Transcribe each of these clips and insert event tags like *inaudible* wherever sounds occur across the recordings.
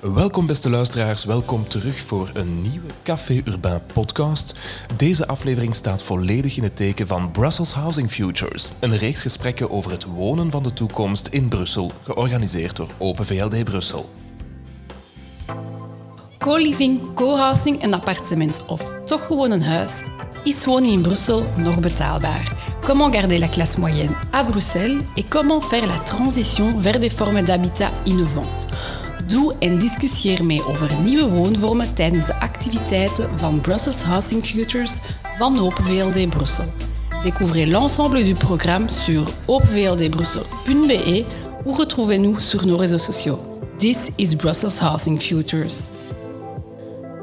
Welkom beste luisteraars, welkom terug voor een nieuwe Café Urbain podcast. Deze aflevering staat volledig in het teken van Brussels Housing Futures, een reeks gesprekken over het wonen van de toekomst in Brussel, georganiseerd door Open VLD Brussel. Co-living, co-housing, een appartement of toch gewoon een huis. Is wonen in Brussel nog betaalbaar? Comment garder la classe moyenne à Bruxelles et comment faire la transition vers des formes d'habitat innovantes? Doe en discussieer mee over nieuwe woonvormen tijdens de activiteiten van Brussels Housing Futures van Open VLD Brussel. Découvrez l'ensemble du programme sur openvldbrussel.be ou retrouvez-nous sur nos réseaux sociaux. This is Brussels Housing Futures.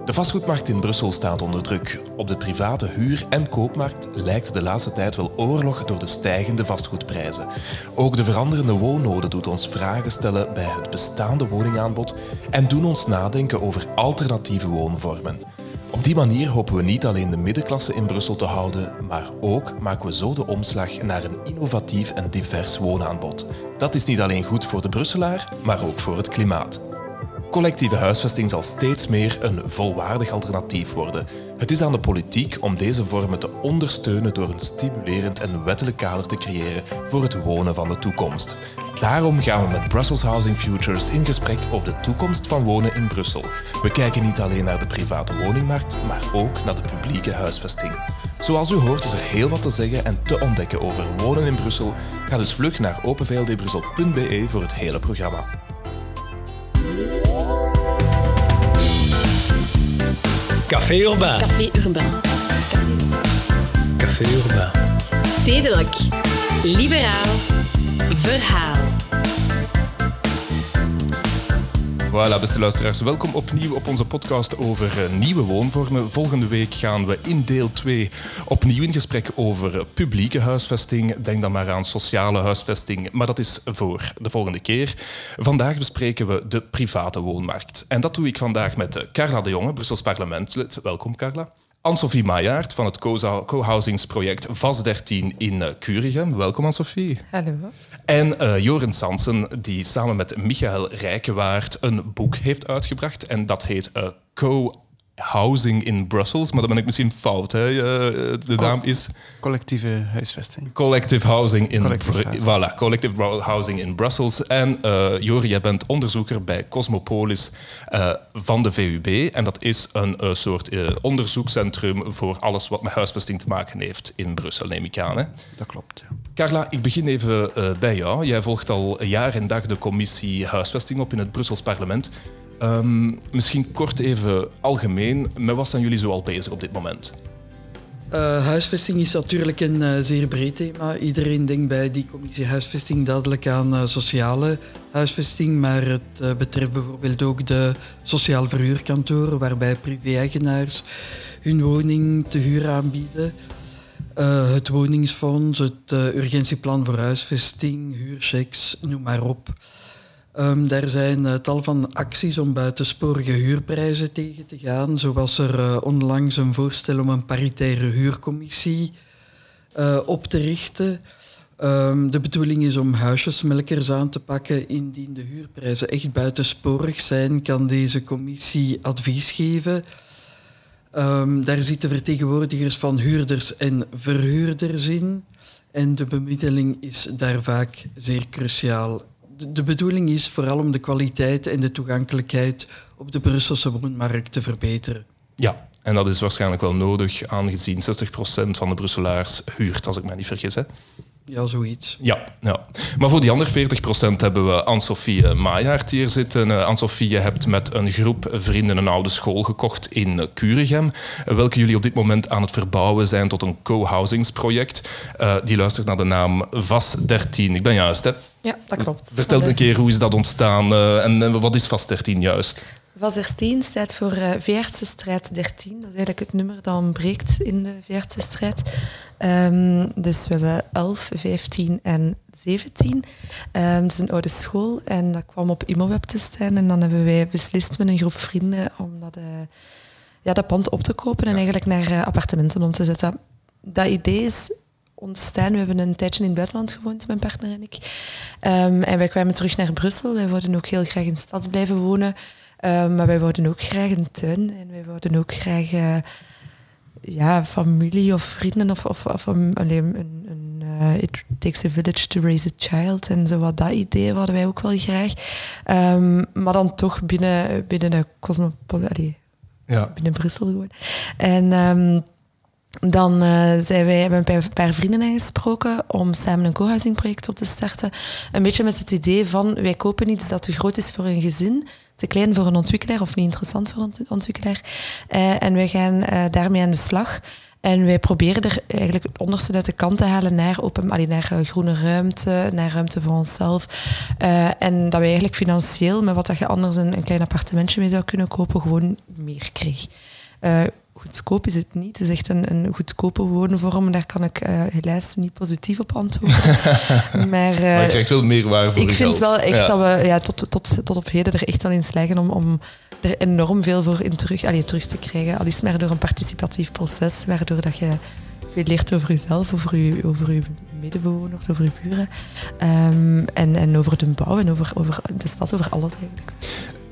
De vastgoedmarkt in Brussel staat onder druk. Op de private huur- en koopmarkt lijkt de laatste tijd wel oorlog door de stijgende vastgoedprijzen. Ook de veranderende woonnoden doet ons vragen stellen bij het bestaande woningaanbod en doen ons nadenken over alternatieve woonvormen. Op die manier hopen we niet alleen de middenklasse in Brussel te houden, maar ook maken we zo de omslag naar een innovatief en divers woonaanbod. Dat is niet alleen goed voor de Brusselaar, maar ook voor het klimaat. Collectieve huisvesting zal steeds meer een volwaardig alternatief worden. Het is aan de politiek om deze vormen te ondersteunen door een stimulerend en wettelijk kader te creëren voor het wonen van de toekomst. Daarom gaan we met Brussels Housing Futures in gesprek over de toekomst van wonen in Brussel. We kijken niet alleen naar de private woningmarkt, maar ook naar de publieke huisvesting. Zoals u hoort is er heel wat te zeggen en te ontdekken over wonen in Brussel. Ga dus vlug naar openvldbrussel.be voor het hele programma. Café Urbain. Café Urbain. Café Urbain. Stedelijk. Liberaal. Verhaal. Voilà, beste luisteraars, welkom opnieuw op onze podcast over eh, nieuwe woonvormen. Volgende week gaan we in deel 2 opnieuw in gesprek over eh, publieke huisvesting. Denk dan maar aan sociale huisvesting, maar dat is voor de volgende keer. Vandaag bespreken we de private woonmarkt. En dat doe ik vandaag met eh, Carla de Jonge, Brussels parlementslid. Welkom, Carla. Anne-Sophie Maijaert van het co-housingsproject VAS 13 in uh, Curigem. Welkom, Anne-Sophie. Hallo. En uh, Joren Sansen, die samen met Michael Rijkewaard een boek heeft uitgebracht. En dat heet uh, Co Housing in Brussels, maar dat ben ik misschien fout. Hè? Uh, de naam is... Collectieve huisvesting. Collective Housing in, Collective voilà, Collective Housing in Brussels. En uh, Jori, jij bent onderzoeker bij Cosmopolis uh, van de VUB. En dat is een soort onderzoekscentrum voor alles wat met huisvesting te maken heeft in Brussel, neem ik aan. Hè? Dat klopt, ja. Carla, ik begin even bij jou. Jij volgt al jaar en dag de commissie huisvesting op in het Brussels parlement. Um, misschien kort even algemeen, met wat zijn jullie zo al bezig op dit moment? Uh, huisvesting is natuurlijk een uh, zeer breed thema. Iedereen denkt bij die commissie huisvesting dadelijk aan uh, sociale huisvesting, maar het betreft bijvoorbeeld ook de sociaal verhuurkantoren, waarbij privé-eigenaars hun woning te huur aanbieden. het woningsfonds, het urgentieplan voor huisvesting, huurchecks, noem maar op. Um, daar zijn uh, tal van acties om buitensporige huurprijzen tegen te gaan. Zo was er uh, onlangs een voorstel om een paritaire huurcommissie uh, op te richten. Um, de bedoeling is om huisjesmelkers aan te pakken. Indien de huurprijzen echt buitensporig zijn, kan deze commissie advies geven. Um, daar zitten vertegenwoordigers van huurders en verhuurders in. En de bemiddeling is daar vaak zeer cruciaal de bedoeling is vooral om de kwaliteit en de toegankelijkheid op de Brusselse woonmarkt te verbeteren. Ja, en dat is waarschijnlijk wel nodig, aangezien 60% van de Brusselaars huurt, als ik me niet vergis. Hè? Ja, zoiets. Ja, ja, maar voor die andere 40% hebben we Anne-Sophie Maajaert hier zitten. Uh, Anne-Sophie, je hebt met een groep vrienden een oude school gekocht in Curigem, uh, welke jullie op dit moment aan het verbouwen zijn tot een co-housingsproject. die luistert naar de naam VAS 13. Ik ben juist, hè? Ja, dat klopt. Vertel een keer, hoe is dat ontstaan en wat is VAS 13 juist? 13 staat voor uh, Veertse strijd 13. Dat is eigenlijk het nummer dat ontbreekt in de Veertse strijd. Um, dus we hebben 11, 15 en 17. Um, het is een oude school en dat kwam op Immoweb te staan. En dan hebben wij beslist met een groep vrienden om dat, uh, ja, dat pand op te kopen en eigenlijk naar uh, appartementen om te zetten. Dat idee is ontstaan. We hebben een tijdje in het buitenland gewoond, mijn partner en ik. Um, en wij kwamen terug naar Brussel. Wij wilden ook heel graag in de stad blijven wonen. Ehm, maar wij wouden ook graag een tuin en wij wouden ook graag eh, ja, familie of vrienden of, of, of een, alleen een, een eh, It takes a village to raise a child en zo wat dat idee hadden wij ook wel graag. Ehm, maar dan toch binnen, binnen de cosmopolitie, Ja. binnen Brussel gewoon. En ehm, dan eh, zijn wij, hebben we een paar, paar vrienden aangesproken om samen een co-housing project op te starten. Een beetje met het idee van, wij kopen iets dat te groot is voor een gezin, te klein voor een ontwikkelaar of niet interessant voor een ont- ontwikkelaar. Eh, en wij gaan eh, daarmee aan de slag. En wij proberen er eigenlijk het onderste uit de kant te halen naar, open, allee, naar eh, groene ruimte, naar ruimte voor onszelf. En dat wij eigenlijk financieel, met wat dat je anders een, een klein appartementje mee zou kunnen kopen, gewoon meer kreeg. Goedkoop is het niet. Het is echt een, een goedkope woonvorm. Daar kan ik eh, helaas niet positief op antwoorden. *laughs* maar, eh, Maar je krijgt wel meer waarde voor ik vind geld. wel echt Ja. dat we ja, tot, tot, tot op heden er echt wel in slagen om, om er enorm veel voor in terug, allee, terug te krijgen. Al is maar door een participatief proces, waardoor dat je veel leert over jezelf, over je, over je medebewoners, over je buren. Ehm, en, en over de bouw en over, over de stad, over alles eigenlijk.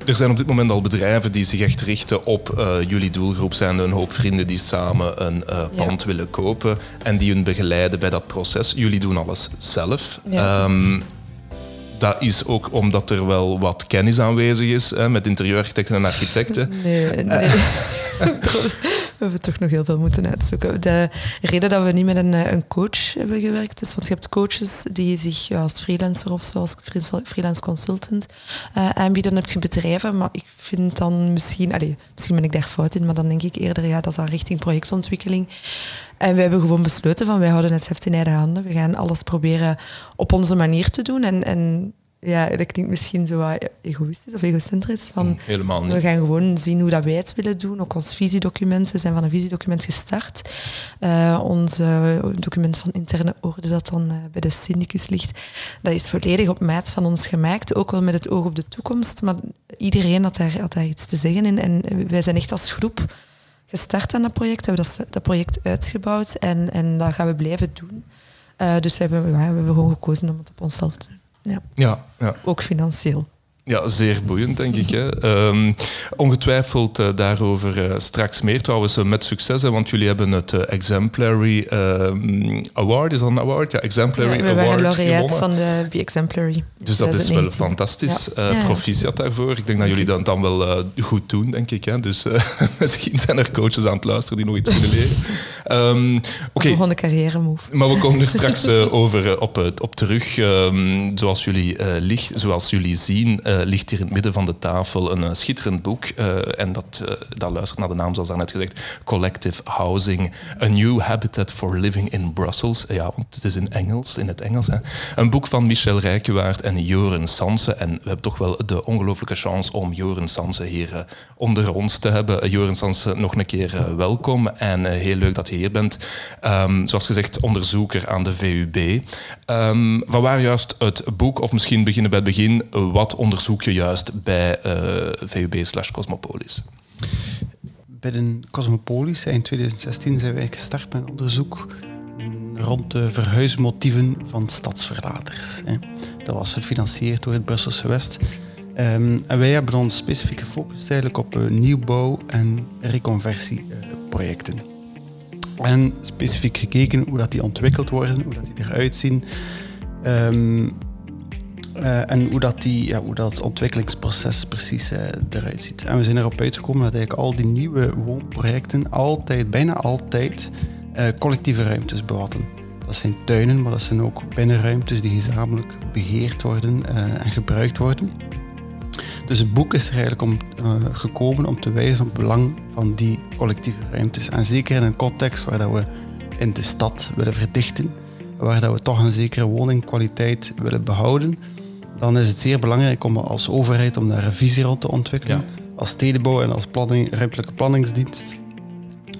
Er zijn op dit moment al bedrijven die zich echt richten op eh, jullie doelgroep. Zijn een hoop vrienden die samen een eh, Ja. pand willen kopen en die hun begeleiden bij dat proces. Jullie doen alles zelf. Ja. Ehm, dat is ook omdat er wel wat kennis aanwezig is hè, met interieurarchitecten en architecten. Nee, nee. *laughs* *laughs* *laughs* we hebben toch nog heel veel moeten uitzoeken. De reden dat we niet met een, eh, een coach hebben gewerkt, dus, want je hebt coaches die zich als freelancer of zoals freelance consultant eh, aanbieden, dan heb je bedrijven, maar ik vind dan misschien, allee, misschien ben ik daar fout in, maar dan denk ik eerder, ja, dat is dan richting projectontwikkeling. En we hebben gewoon besloten van, wij houden het heft in eigen handen. We gaan alles proberen op onze manier te doen. En, en ja, dat klinkt misschien zo wat egoïstisch of egocentrisch. Van, Helemaal we gaan gewoon zien hoe dat wij het willen doen. Ook ons visiedocument. We zijn van een visiedocument gestart. Eh, ons eh, document van interne orde dat dan eh, bij de syndicus ligt. Dat is volledig op maat van ons gemaakt. Ook wel met het oog op de toekomst. Maar iedereen had daar, had daar iets te zeggen in. En wij zijn echt als groep gestart aan dat project. We hebben dat, dat project uitgebouwd. En, en dat gaan we blijven doen. Dus we hebben, ja, we hebben gewoon gekozen om het op onszelf te doen. Ja, Ja, ja. ook financieel. Ja, zeer boeiend, denk ik. Hè. Ehm, ongetwijfeld eh, daarover eh, straks meer. Trouwens, eh, met succes, hè, want jullie hebben het Exemplary ehm, Award, is dat een award? Ja, Exemplary Ja, we waren Award laureaat gewonnen. van de Be Exemplary. Dus dat is wel 2019. fantastisch. Ja. Ja, proficiat daarvoor. Ik denk dat jullie dat dan wel goed doen, denk ik. Hè. Dus *laughs* misschien zijn er coaches aan het luisteren die nog iets kunnen leren. Ehm, Oké, Volgende carrière move. maar we komen er straks *laughs* over op, het- op terug. Ehm, zoals, jullie, ligt, zoals jullie zien, eh, ligt hier in het midden van de tafel een eh, schitterend boek. eh, en dat, dat luistert naar de naam, zoals daarnet gezegd. Collective Housing. A New Habitat for Living in Brussels. Ja, want het is in Engels, in het Engels. Hè. Een boek van Michel Rijkewaard en Joren Sanse. En we hebben toch wel de ongelooflijke chance om Joren Sanse hier onder ons te hebben. Joren Sanse, nog een keer welkom. En heel leuk dat je hier bent. Ehm, zoals gezegd, onderzoeker aan de VUB. Ehm, van waar juist het boek, of misschien beginnen bij het begin, wat onderzoek je juist bij eh, VUB slash Cosmopolis? Bij de Cosmopolis in 2016 zijn wij gestart met een onderzoek rond de verhuismotieven van stadsverlaters. Dat was gefinancierd door het Brusselse West. Ehm, en wij hebben ons specifiek gefocust eigenlijk op eh, nieuwbouw- en reconversieprojecten. en specifiek gekeken hoe dat die ontwikkeld worden, hoe dat die eruit zien. Ehm, eh, en hoe dat, die, ja, hoe dat ontwikkelingsproces precies eh, eruit ziet. En we zijn erop uitgekomen dat eigenlijk al die nieuwe woonprojecten altijd, bijna altijd, eh, collectieve ruimtes bevatten. Dat zijn tuinen, maar dat zijn ook binnenruimtes die gezamenlijk beheerd worden en gebruikt worden. Dus het boek is er eigenlijk om, gekomen om te wijzen op het belang van die collectieve ruimtes. En zeker in een context waar dat we in de stad willen verdichten, waar dat we toch een zekere woningkwaliteit willen behouden, dan is het zeer belangrijk om als overheid om daar een visie rond te ontwikkelen. Ja. Als stedenbouw en als planning, ruimtelijke planningsdienst.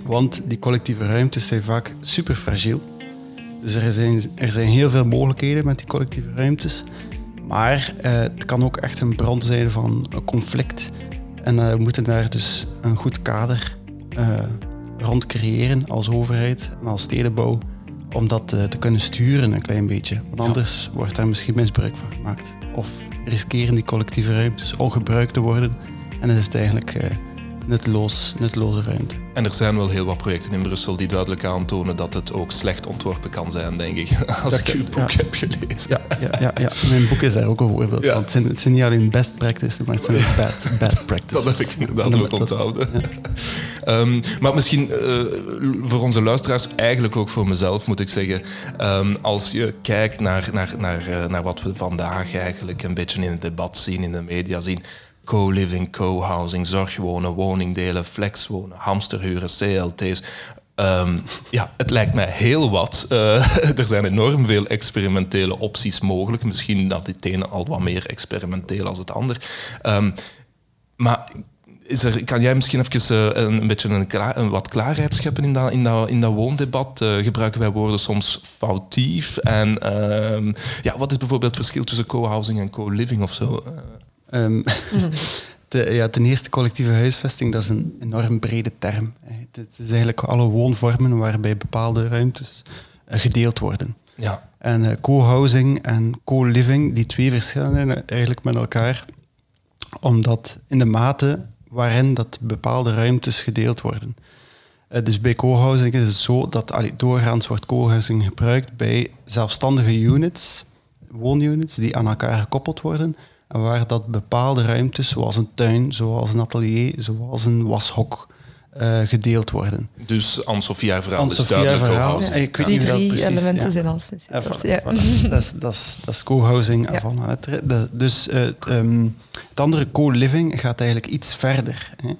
Want die collectieve ruimtes zijn vaak super fragiel. Dus er zijn, er zijn heel veel mogelijkheden met die collectieve ruimtes. Maar eh, het kan ook echt een bron zijn van een conflict. En eh, we moeten daar dus een goed kader eh, rond creëren als overheid en als stedenbouw. Om dat eh, te kunnen sturen een klein beetje. Want anders wordt daar misschien misbruik van gemaakt. Of riskeren die collectieve ruimtes ongebruikt te worden. En dan is het eigenlijk uh, nutteloos, nutteloze ruimte. En er zijn wel heel wat projecten in Brussel die duidelijk aantonen dat het ook slecht ontworpen kan zijn, denk ik. *laughs* Als ik uw boek heb gelezen. Ja, ja, ja, ja, mijn boek is daar ook een voorbeeld van. Het zijn, het zijn niet alleen best practices, maar het zijn ook bad, *laughs* bad practices. Dat heb ik inderdaad ook onthouden. um, *laughs* maar misschien uh, voor onze luisteraars, eigenlijk ook voor mezelf moet ik zeggen, um, als je kijkt naar, naar, naar, uh, naar wat we vandaag eigenlijk een beetje in het debat zien, in de media zien, co-living, co-housing, zorgwonen, woningdelen, flexwonen, hamsterhuren, CLT's. Um, ja, het lijkt mij heel wat. Uh, *laughs* er zijn enorm veel experimentele opties mogelijk. Misschien dat dit ene al wat meer experimenteel als het ander. Um, maar is kan jij misschien even uh, een, beetje een, wat klaarheid scheppen in dat, in dat, in dat woondebat? Uh, gebruiken wij woorden soms foutief? En uh, ja, wat is bijvoorbeeld het verschil tussen co-housing en co-living of zo? Um, *laughs* de, ja, ten eerste collectieve huisvesting, dat is een enorm brede term. Het is eigenlijk alle woonvormen waarbij bepaalde ruimtes uh, gedeeld worden. Ja. En uh, co-housing en co-living, die twee verschillen eigenlijk met elkaar, omdat in de mate waarin dat bepaalde ruimtes gedeeld worden. Uh, dus bij co-housing is het zo dat allee, doorgaans wordt co-housing gebruikt bij zelfstandige units, woonunits, die aan elkaar gekoppeld worden waar dat bepaalde ruimtes, zoals een tuin, zoals een atelier, zoals een washok, uh, gedeeld worden. Dus Anne-Sophie haar verhaal is duidelijk verhaal. Ja, ik weet Die drie dat elementen zijn al sinds. Ja, ja. dat, is, dat, is, dat is co-housing. Dus uh, um, het andere co-living gaat eigenlijk iets verder. Hè.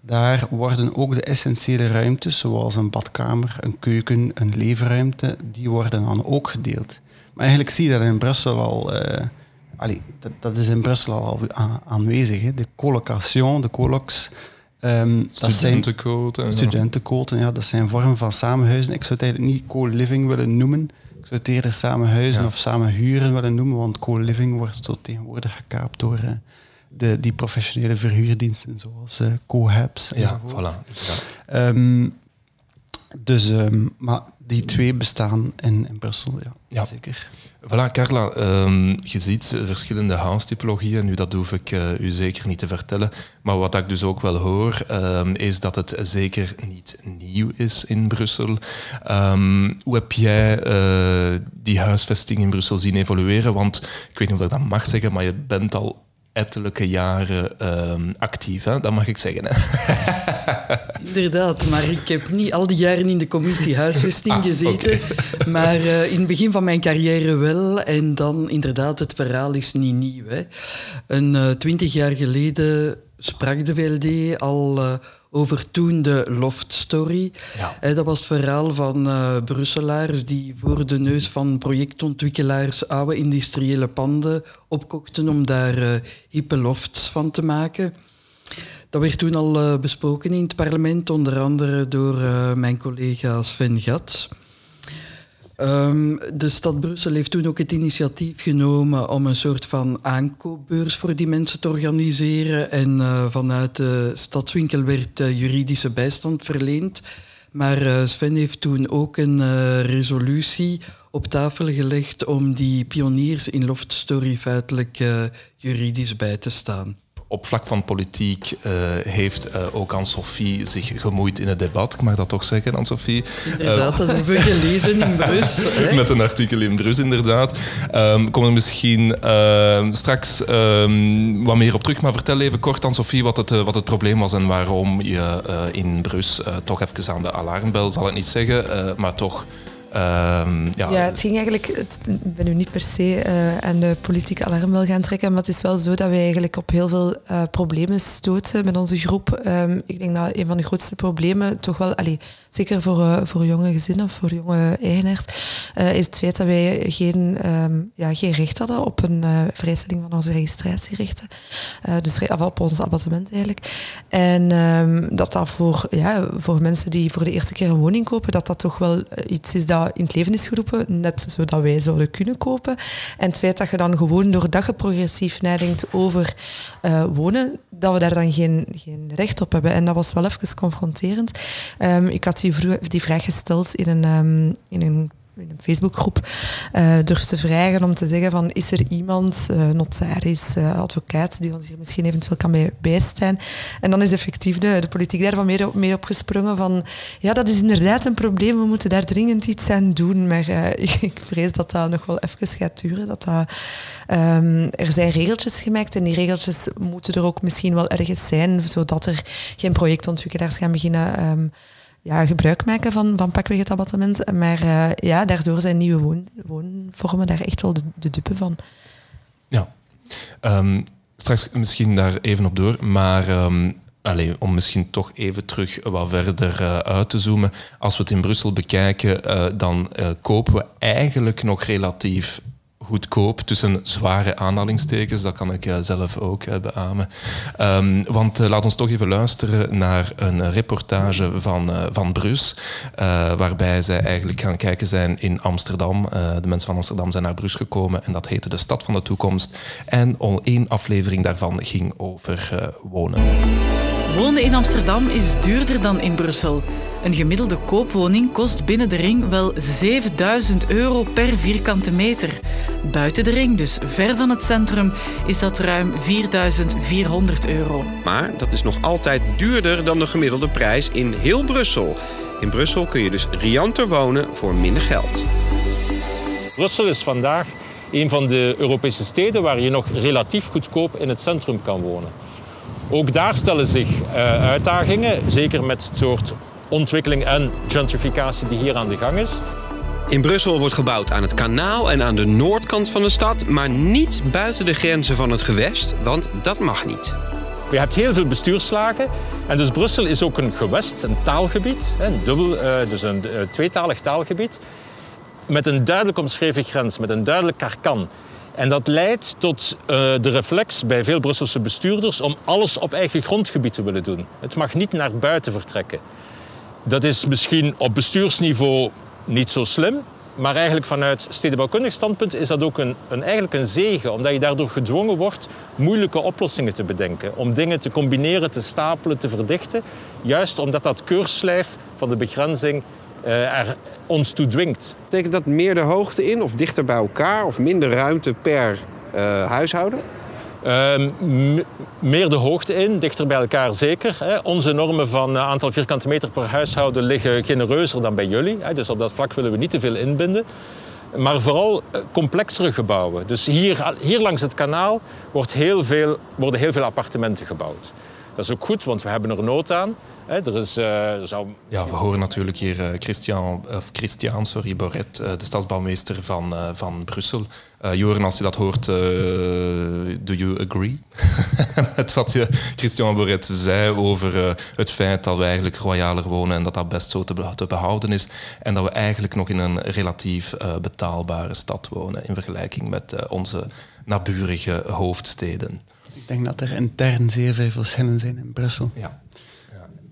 Daar worden ook de essentiële ruimtes, zoals een badkamer, een keuken, een leefruimte, die worden dan ook gedeeld. Maar eigenlijk zie je dat in Brussel al... Uh, allee, dat, dat, is in Brussel al aanwezig. Hè. De colocation, de colocs. Um, studentenquoten. Studentenquoten, ja, dat zijn vormen van samenhuizen. Ik zou het eigenlijk niet co-living willen noemen. Ik zou het eerder samenhuizen ja. of samenhuren willen noemen, want co-living wordt zo tegenwoordig gekaapt door uh, de, die professionele verhuurdiensten zoals uh, co-habs. Ja, voilà. Ja. Um, dus, um, maar die twee bestaan in, in Brussel, ja, ja. zeker. Voilà, Carla, um, je ziet verschillende house-typologieën. Nu, dat hoef ik uh, u zeker niet te vertellen. Maar wat ik dus ook wel hoor, um, is dat het zeker niet nieuw is in Brussel. Um, hoe heb jij uh, die huisvesting in Brussel zien evolueren? Want ik weet niet of ik dat mag zeggen, maar je bent al ettelijke jaren um, actief, hè? dat mag ik zeggen. Hè? *laughs* Inderdaad, maar ik heb niet al die jaren in de commissie huisvesting ah, gezeten. Okay. Maar uh, in het begin van mijn carrière wel. En dan inderdaad, het verhaal is niet nieuw. Hè. Een uh, twintig jaar geleden sprak de VLD al uh, over toen de Loft Story. Ja. dat was het verhaal van uh, Brusselaars die voor de neus van projectontwikkelaars oude industriële panden opkochten om daar uh, hippe lofts van te maken. Dat werd toen al besproken in het parlement, onder andere door mijn collega Sven Gats. Um, de stad Brussel heeft toen ook het initiatief genomen om een soort van aankoopbeurs voor die mensen te organiseren. En uh, vanuit de stadswinkel werd juridische bijstand verleend. Maar uh, Sven heeft toen ook een resolutie op tafel gelegd om die pioniers in Loft Story feitelijk juridisch bij te staan op vlak van politiek uh, heeft uh, ook Anne-Sophie zich gemoeid in het debat. Ik mag dat toch zeggen, Anne-Sophie? Inderdaad, uh, dat hebben we gelezen in *laughs* Brus. Met een artikel in Brus, inderdaad. Um, kom er misschien uh, straks um, wat meer op terug. Maar vertel even kort, Anne-Sophie, wat het, wat het probleem was en waarom je in Brus toch even aan de alarmbel, zal ik niet zeggen, maar toch Ehm, ja. het ging eigenlijk, ik ben nu niet per se uh, aan de politieke alarm gaan trekken, maar het is wel zo dat wij eigenlijk op heel veel uh, problemen stoten met onze groep. Um, ik denk dat een van de grootste problemen, toch wel, allee, zeker voor, uh, voor jonge gezinnen of voor jonge eigenaars, is het feit dat wij geen, um, ja, geen recht hadden op een vrijstelling van onze registratierechten. dus op ons abonnement eigenlijk. En dat dat voor, ja, voor mensen die voor de eerste keer een woning kopen, dat dat toch wel iets is dat in het leven is geroepen, net zodat wij zouden kunnen kopen. En het feit dat je dan gewoon doordat je progressief nadenkt over uh, wonen, dat we daar dan geen, geen recht op hebben. En dat was wel even confronterend. Um, ik had die, die vraag gesteld in een, um, in een in een Facebookgroep uh, durft te vragen om te zeggen van is er iemand, uh, notaris, uh, advocaat, die ons hier misschien eventueel kan bij, bijstaan. En dan is effectief de, de politiek daarvan meer, op, meer opgesprongen van ja, dat is inderdaad een probleem, we moeten daar dringend iets aan doen. Maar *laughs* ik, ik, vrees dat dat nog wel even gaat duren. Dat dat, um, er zijn regeltjes gemaakt en die regeltjes moeten er ook misschien wel ergens zijn, zodat er geen projectontwikkelaars gaan beginnen um, ja, gebruik maken van, van pakweg het abattement. Maar uh, ja, daardoor zijn nieuwe woon, woonvormen daar echt wel de, dupe van. Ja. Um, straks misschien daar even op door, maar um, allez, om misschien toch even terug wat verder uh, uit te zoomen. Als we het in Brussel bekijken, uh, dan kopen we eigenlijk nog relatief goedkoop tussen zware aanhalingstekens. Dat kan ik uh, zelf ook uh, beamen. Um, want uh, laat ons toch even luisteren naar een reportage van, van Brus, waarbij zij eigenlijk gaan kijken zijn in Amsterdam. de mensen van Amsterdam zijn naar Brus gekomen en dat heette De Stad van de Toekomst. En al één aflevering daarvan ging over wonen. Wonen in Amsterdam is duurder dan in Brussel. Een gemiddelde koopwoning kost binnen de ring wel 7000 euro per vierkante meter. Buiten de ring, dus ver van het centrum, is dat ruim 4400 euro. Maar dat is nog altijd duurder dan de gemiddelde prijs in heel Brussel. In Brussel kun je dus rianter wonen voor minder geld. Brussel is vandaag een van de Europese steden waar je nog relatief goedkoop in het centrum kan wonen. Ook daar stellen zich uh, uitdagingen, zeker met het soort ontwikkeling en gentrificatie die hier aan de gang is. In Brussel wordt gebouwd aan het kanaal en aan de noordkant van de stad, maar niet buiten de grenzen van het gewest, want dat mag niet. Je hebt heel veel bestuurslagen en dus Brussel is ook een gewest, een taalgebied, een dubbel, uh, dus een uh, tweetalig taalgebied, met een duidelijk omschreven grens, met een duidelijk karkan. En dat leidt tot uh, de reflex bij veel Brusselse bestuurders om alles op eigen grondgebied te willen doen. Het mag niet naar buiten vertrekken. Dat is misschien op bestuursniveau niet zo slim, maar eigenlijk vanuit stedenbouwkundig standpunt is dat ook een, een, eigenlijk een zegen, omdat je daardoor gedwongen wordt moeilijke oplossingen te bedenken. Om dingen te combineren, te stapelen, te verdichten. Juist omdat dat keurslijf van de begrenzing er ons toe dwingt. Betekent dat meer de hoogte in of dichter bij elkaar of minder ruimte per uh, huishouden? Uh, meer de hoogte in, dichter bij elkaar zeker. Hè. Onze normen van uh, aantal vierkante meter per huishouden liggen genereuzer dan bij jullie. Hè. Dus op dat vlak willen we niet te veel inbinden. Maar vooral uh, complexere gebouwen. Dus hier, hier langs het kanaal wordt heel veel, worden heel veel appartementen gebouwd. Dat is ook goed, want we hebben er nood aan. Hè, er is, uh, er zou... Ja, we horen natuurlijk hier uh, Christian, of Christian sorry, Boret, uh, de stadsbouwmeester van, van Brussel. Joren, als je dat hoort, do you agree *laughs* met wat je Christian Boret zei over het feit dat we eigenlijk royaler wonen en dat dat best zo te, te behouden is en dat we eigenlijk nog in een relatief betaalbare stad wonen in vergelijking met onze naburige hoofdsteden. Ik denk dat er intern zeer veel verschillen zijn in Brussel. Ja.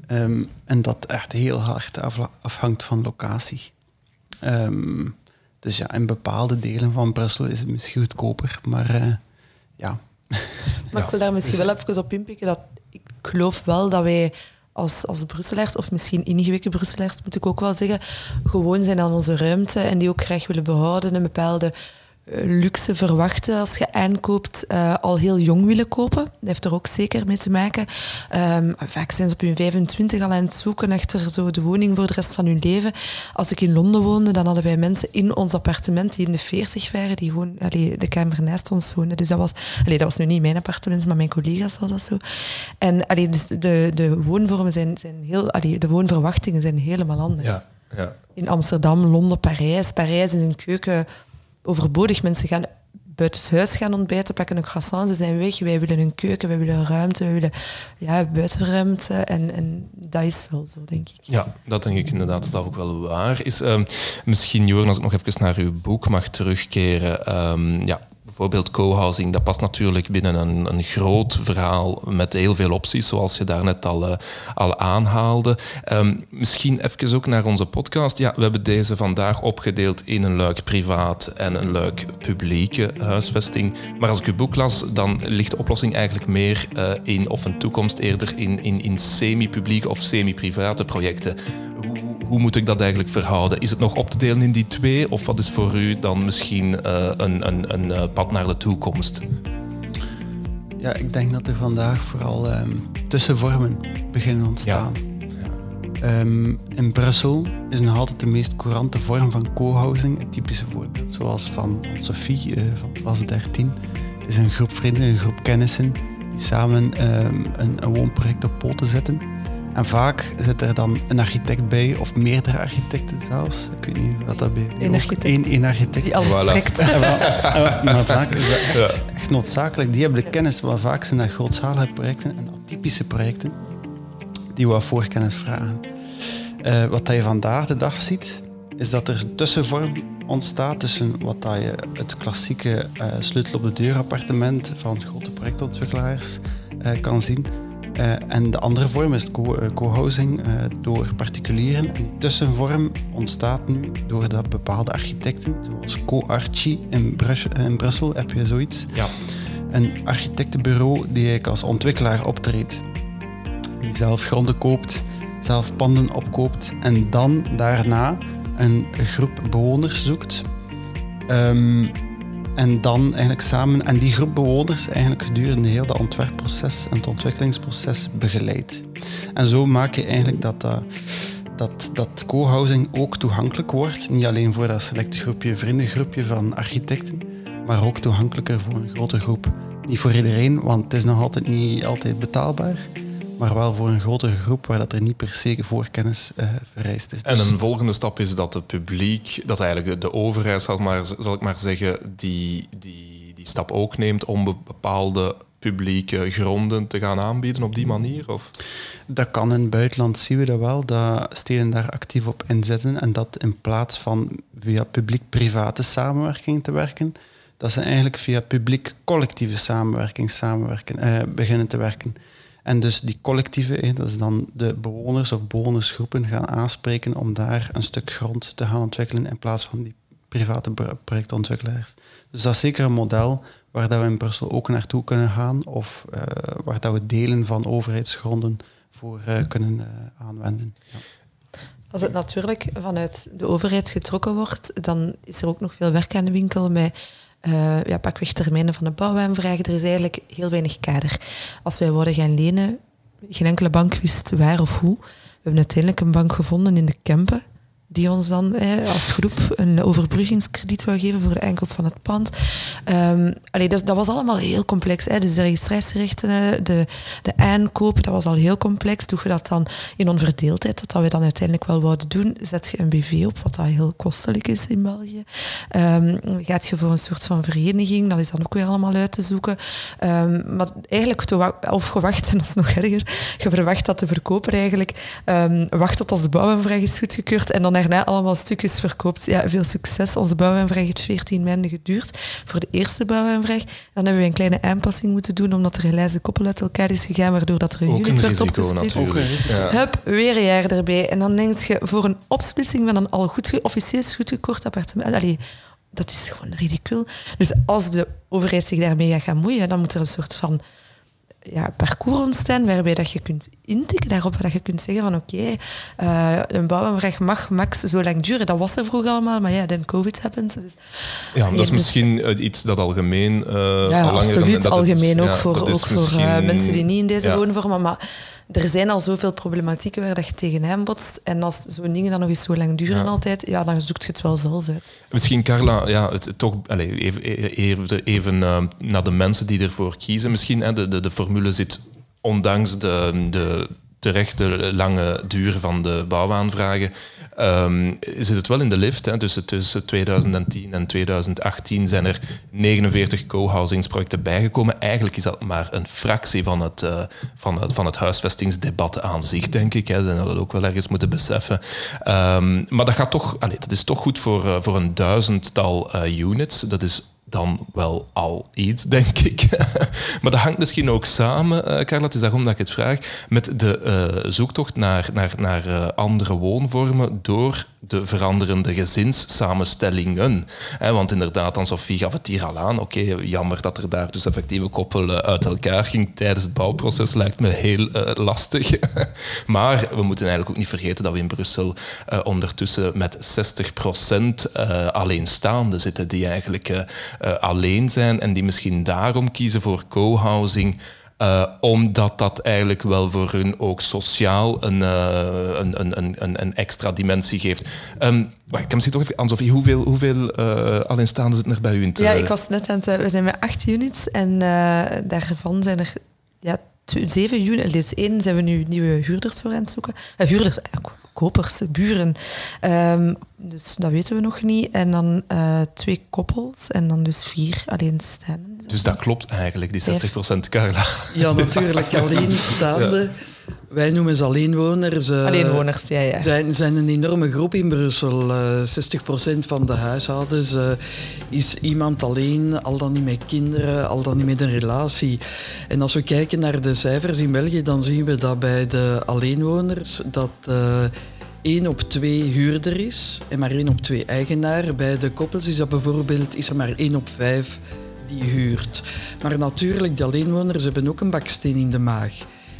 Um, en dat echt heel hard afhangt van locatie. Um, dus ja, in bepaalde delen van Brussel is het misschien goedkoper, maar uh, ja. *laughs* Maar ik wil daar misschien wel even op inpikken dat ik geloof wel dat wij als, als Brusselaars, of misschien ingewikkelde Brusselaars, moet ik ook wel zeggen, gewoon zijn aan onze ruimte en die ook graag willen behouden, een bepaalde luxe verwachten als je aankoopt, uh, al heel jong willen kopen. Dat heeft er ook zeker mee te maken. Um, vaak zijn ze op hun 25 al aan het zoeken achter zo de woning voor de rest van hun leven. Als ik in Londen woonde, dan hadden wij mensen in ons appartement die in de 40 waren, die gewoon allee, de kamer naast ons woonden. Dus dat was, allee, dat was nu niet mijn appartement, maar mijn collega's was dat zo. En allee, dus de, de woonvormen zijn, zijn heel, allee, de woonverwachtingen zijn helemaal anders. Ja, ja. In Amsterdam, Londen, Parijs. Parijs is een keuken overbodig. Mensen gaan buitenshuis gaan ontbijten, pakken een croissant, ze zijn weg. Wij willen een keuken, wij willen ruimte, wij willen ja, buitenruimte. En, en dat is wel zo, denk ik. Ja, dat denk ik inderdaad dat dat ook wel waar is. Um, misschien, Joren, als ik nog even naar uw boek mag terugkeren. Um, ja, bijvoorbeeld co-housing, dat past natuurlijk binnen een, een groot verhaal met heel veel opties, zoals je daarnet al, uh, al aanhaalde. Um, misschien even ook naar onze podcast. Ja, we hebben deze vandaag opgedeeld in een luik privaat en een luik publieke huisvesting. Maar als ik uw boek las, dan ligt de oplossing eigenlijk meer uh, in, of een toekomst eerder in, in, in semi-publieke of semi-private projecten. Hoe, hoe moet ik dat eigenlijk verhouden? Is het nog op te delen in die twee? Of wat is voor u dan misschien uh, een, een, een pad naar de toekomst? Ja, ik denk dat er vandaag vooral um, tussenvormen beginnen ontstaan. Ja. Um, in Brussel is nog altijd de meest courante vorm van co-housing het typische voorbeeld. Zoals van Sophie uh, van Was 13. Het is een groep vrienden, een groep kennissen die samen um, een, een woonproject op poten zetten. En vaak zit er dan een architect bij, of meerdere architecten zelfs. Ik weet niet wat dat bij Eén architect. Eén, één architect. Die alles voilà. trekt. *laughs* maar vaak is dat echt, echt, noodzakelijk. Die hebben de kennis, maar vaak zijn dat grootschalige projecten en atypische projecten die we voorkennis vragen. Uh, wat je vandaag de dag ziet, is dat er tussenvorm ontstaat tussen wat je het klassieke uh, sleutel op de deur appartement van grote projectontwikkelaars uh, kan zien uh, en de andere vorm is co-housing co uh, door particulieren. En die tussenvorm ontstaat nu doordat bepaalde architecten, zoals Co-Archie in, in, Brussel, heb je zoiets. Ja. Een architectenbureau die eigenlijk als ontwikkelaar optreedt. Die zelf gronden koopt, zelf panden opkoopt en dan daarna een groep bewoners zoekt. Um, en dan eigenlijk samen, en die groep bewoners eigenlijk gedurende heel dat ontwerpproces en het ontwikkelingsproces begeleidt. En zo maak je eigenlijk dat dat, dat, dat co-housing ook toegankelijk wordt. Niet alleen voor dat select groepje, vriendengroepje van architecten, maar ook toegankelijker voor een grote groep. Niet voor iedereen, want het is nog altijd niet altijd betaalbaar maar wel voor een grotere groep waar dat er niet per se voorkennis uh, vereist is. En dus- een volgende stap is dat het publiek, dat eigenlijk de overheid, zal, maar, zal ik maar zeggen, die, die, die stap ook neemt om bepaalde publieke gronden te gaan aanbieden op die manier? Of? Dat kan in het buitenland, zien we dat wel, dat steden daar actief op inzetten en dat in plaats van via publiek-private samenwerking te werken, dat ze eigenlijk via publiek-collectieve samenwerking samenwerken, eh, beginnen te werken. En dus die collectieve, dat is dan de bewoners of bewonersgroepen gaan aanspreken om daar een stuk grond te gaan ontwikkelen in plaats van die private projectontwikkelaars. Dus dat is zeker een model waar dat we in Brussel ook naartoe kunnen gaan of uh, waar dat we delen van overheidsgronden voor uh, kunnen uh, aanwenden. Als het natuurlijk vanuit de overheid getrokken wordt, dan is er ook nog veel werk aan de winkel met uh, ja, pakweg termijnen van de bouwaanvragen. Er is eigenlijk heel weinig kader. Als wij worden gaan lenen, geen enkele bank wist waar of hoe. We hebben uiteindelijk een bank gevonden in de Kempen die ons dan als groep een overbruggingskrediet wou geven voor de aankoop van het pand. Um, dat, dat, was allemaal heel complex. Hè. Dus de registratierechten, de, de aankoop, dat was al heel complex. Doe je dat dan in onverdeeldheid, wat we dan uiteindelijk wel wouden doen, zet je een BV op, wat dat heel kostelijk is in België. Um, gaat je voor een soort van vereniging, dat is dan ook weer allemaal uit te zoeken. Um, maar eigenlijk, of gewacht, *laughs* en dat is nog erger, je verwacht dat de verkoper eigenlijk wacht tot als de bouwaanvraag is goedgekeurd en dan daarna allemaal stukjes verkoopt. Ja, veel succes. Onze bouwaanvraag heeft 14 maanden geduurd voor de eerste bouwaanvraag. Dan hebben we een kleine aanpassing moeten doen, omdat er een lijze koppel uit elkaar is gegaan, waardoor dat er een unit werd opgesplitst. Ja. Hup, weer een jaar erbij. En dan denk je, voor een opsplitsing van een al goed, officieel goedgekocht appartement... Allee, dat is gewoon ridicul. Dus als de overheid zich daarmee gaat gaan moeien, dan moet er een soort van ja, parcours ontstaan waarbij dat je kunt intikken daarop, dat je kunt zeggen van oké, okay, uh, een bouwaanvraag mag max zo lang duren. Dat was er vroeger allemaal, maar ja, dan COVID happened. Dus, ja, dat is misschien uh, iets dat algemeen uh, ja, al langer... absoluut, dat algemeen ook ja, voor, ook voor misschien, mensen die niet in deze woonvormen, maar er zijn al zoveel problematieken waar dat je tegenaan botst. En als zo'n dingen dan nog eens zo lang duren Ja. altijd, ja, dan zoekt je het wel zelf uit. Misschien, Carla, ja, het, toch allez, even, even, even uh, naar de mensen die ervoor kiezen. Misschien, hè, de, de, de formule zit ondanks de, de terechte lange duur van de bouwaanvragen, um, zit het wel in de lift. Hè. Tussen 2010 en 2018 zijn er 49 co-housingsprojecten bijgekomen. Eigenlijk is dat maar een fractie van het, uh, van, het, van het huisvestingsdebat aan zich, denk ik. Hè. Dat we dat ook wel ergens moeten beseffen. Um, maar dat, gaat toch, allez, dat is toch goed voor, uh, voor een duizendtal uh, units. Dat is dan wel al iets, denk ik. *laughs* maar dat hangt misschien ook samen, uh, Carla, het is daarom dat ik het vraag, met de uh, zoektocht naar, naar, naar uh, andere woonvormen door de veranderende gezinssamenstellingen. Want inderdaad, aan Sophie gaf het hier al aan. Oké, jammer dat er daar dus effectieve koppel uit elkaar ging tijdens het bouwproces. Lijkt me heel uh, lastig. *laughs* maar we moeten eigenlijk ook niet vergeten dat we in Brussel uh, ondertussen met 60 procent uh, alleenstaanden zitten die eigenlijk alleen zijn en die misschien daarom kiezen voor co-housing uh, omdat dat eigenlijk wel voor hun ook sociaal een, uh, een, een, een, een, extra dimensie geeft. Um, wacht, ik kan misschien toch even aan Sophie, hoeveel, hoeveel uh, alleenstaanden zitten er bij u in te... Ja, ik was net aan het... We zijn met acht units en daarvan zijn er ja, zeven units. Dus één zijn we nu nieuwe huurders voor aan het zoeken. huurders, kopers, buren. Um, dus dat weten we nog niet. En dan uh, twee koppels en dan dus vier alleenstaanden. Dus dat klopt eigenlijk, die 60% Carla. Ja, natuurlijk. Alleenstaande. *laughs* Ja. Wij noemen ze alleenwoners. Uh, alleenwoners, ja, ja. Zijn, zijn een enorme groep in Brussel. Uh, 60% van de huishoudens uh, is iemand alleen, al dan niet met kinderen, al dan niet met een relatie. En als we kijken naar de cijfers in België, dan zien we dat bij de alleenwoners dat 1 op 2 huurder is en maar 1 op 2 eigenaar. Bij de koppels is dat bijvoorbeeld is er maar 1 op 5 die huurt. Maar natuurlijk, de alleenwoners hebben ook een baksteen in de maag.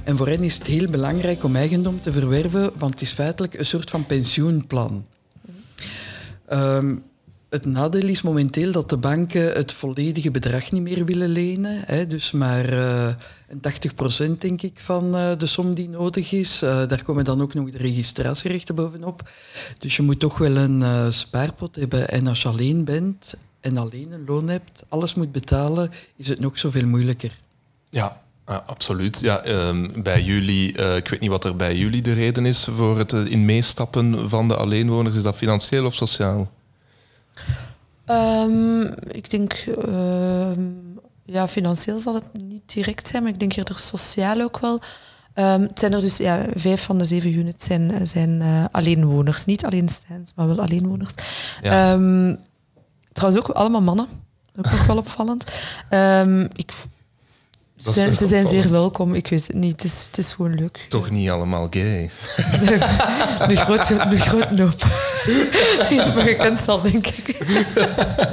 En voor hen is het heel belangrijk om eigendom te verwerven, want het is feitelijk een soort van pensioenplan. Um, het nadeel is momenteel dat de banken het volledige bedrag niet meer willen lenen. Hè, dus maar uh, een 80% denk ik van uh, de som die nodig is. Uh, daar komen dan ook nog de registratierechten bovenop. Dus je moet toch wel een spaarpot hebben. En als je alleen bent en alleen een loon hebt, alles moet betalen, is het nog zoveel moeilijker. Ja, Ah, absoluut. Ja, ehm, bij jullie, uh, ik weet niet wat er bij jullie de reden is voor het in meestappen van de alleenwoners. Is dat financieel of sociaal? Um, ik denk, uh, ja, financieel zal het niet direct zijn, maar ik denk eerder sociaal ook wel. Um, het zijn er dus ja, vijf van de zeven units zijn, zijn uh, alleenwoners. Niet alleenstaand, maar wel alleenwoners. Ja. Trouwens ook allemaal mannen. Ook nog wel opvallend. ik zijn, ze zijn zeer welkom, ik weet het niet. Het is, het is gewoon leuk. Toch niet allemaal gay? *laughs* een grote, een grote hoop. *laughs* maar je kent het al, denk ik.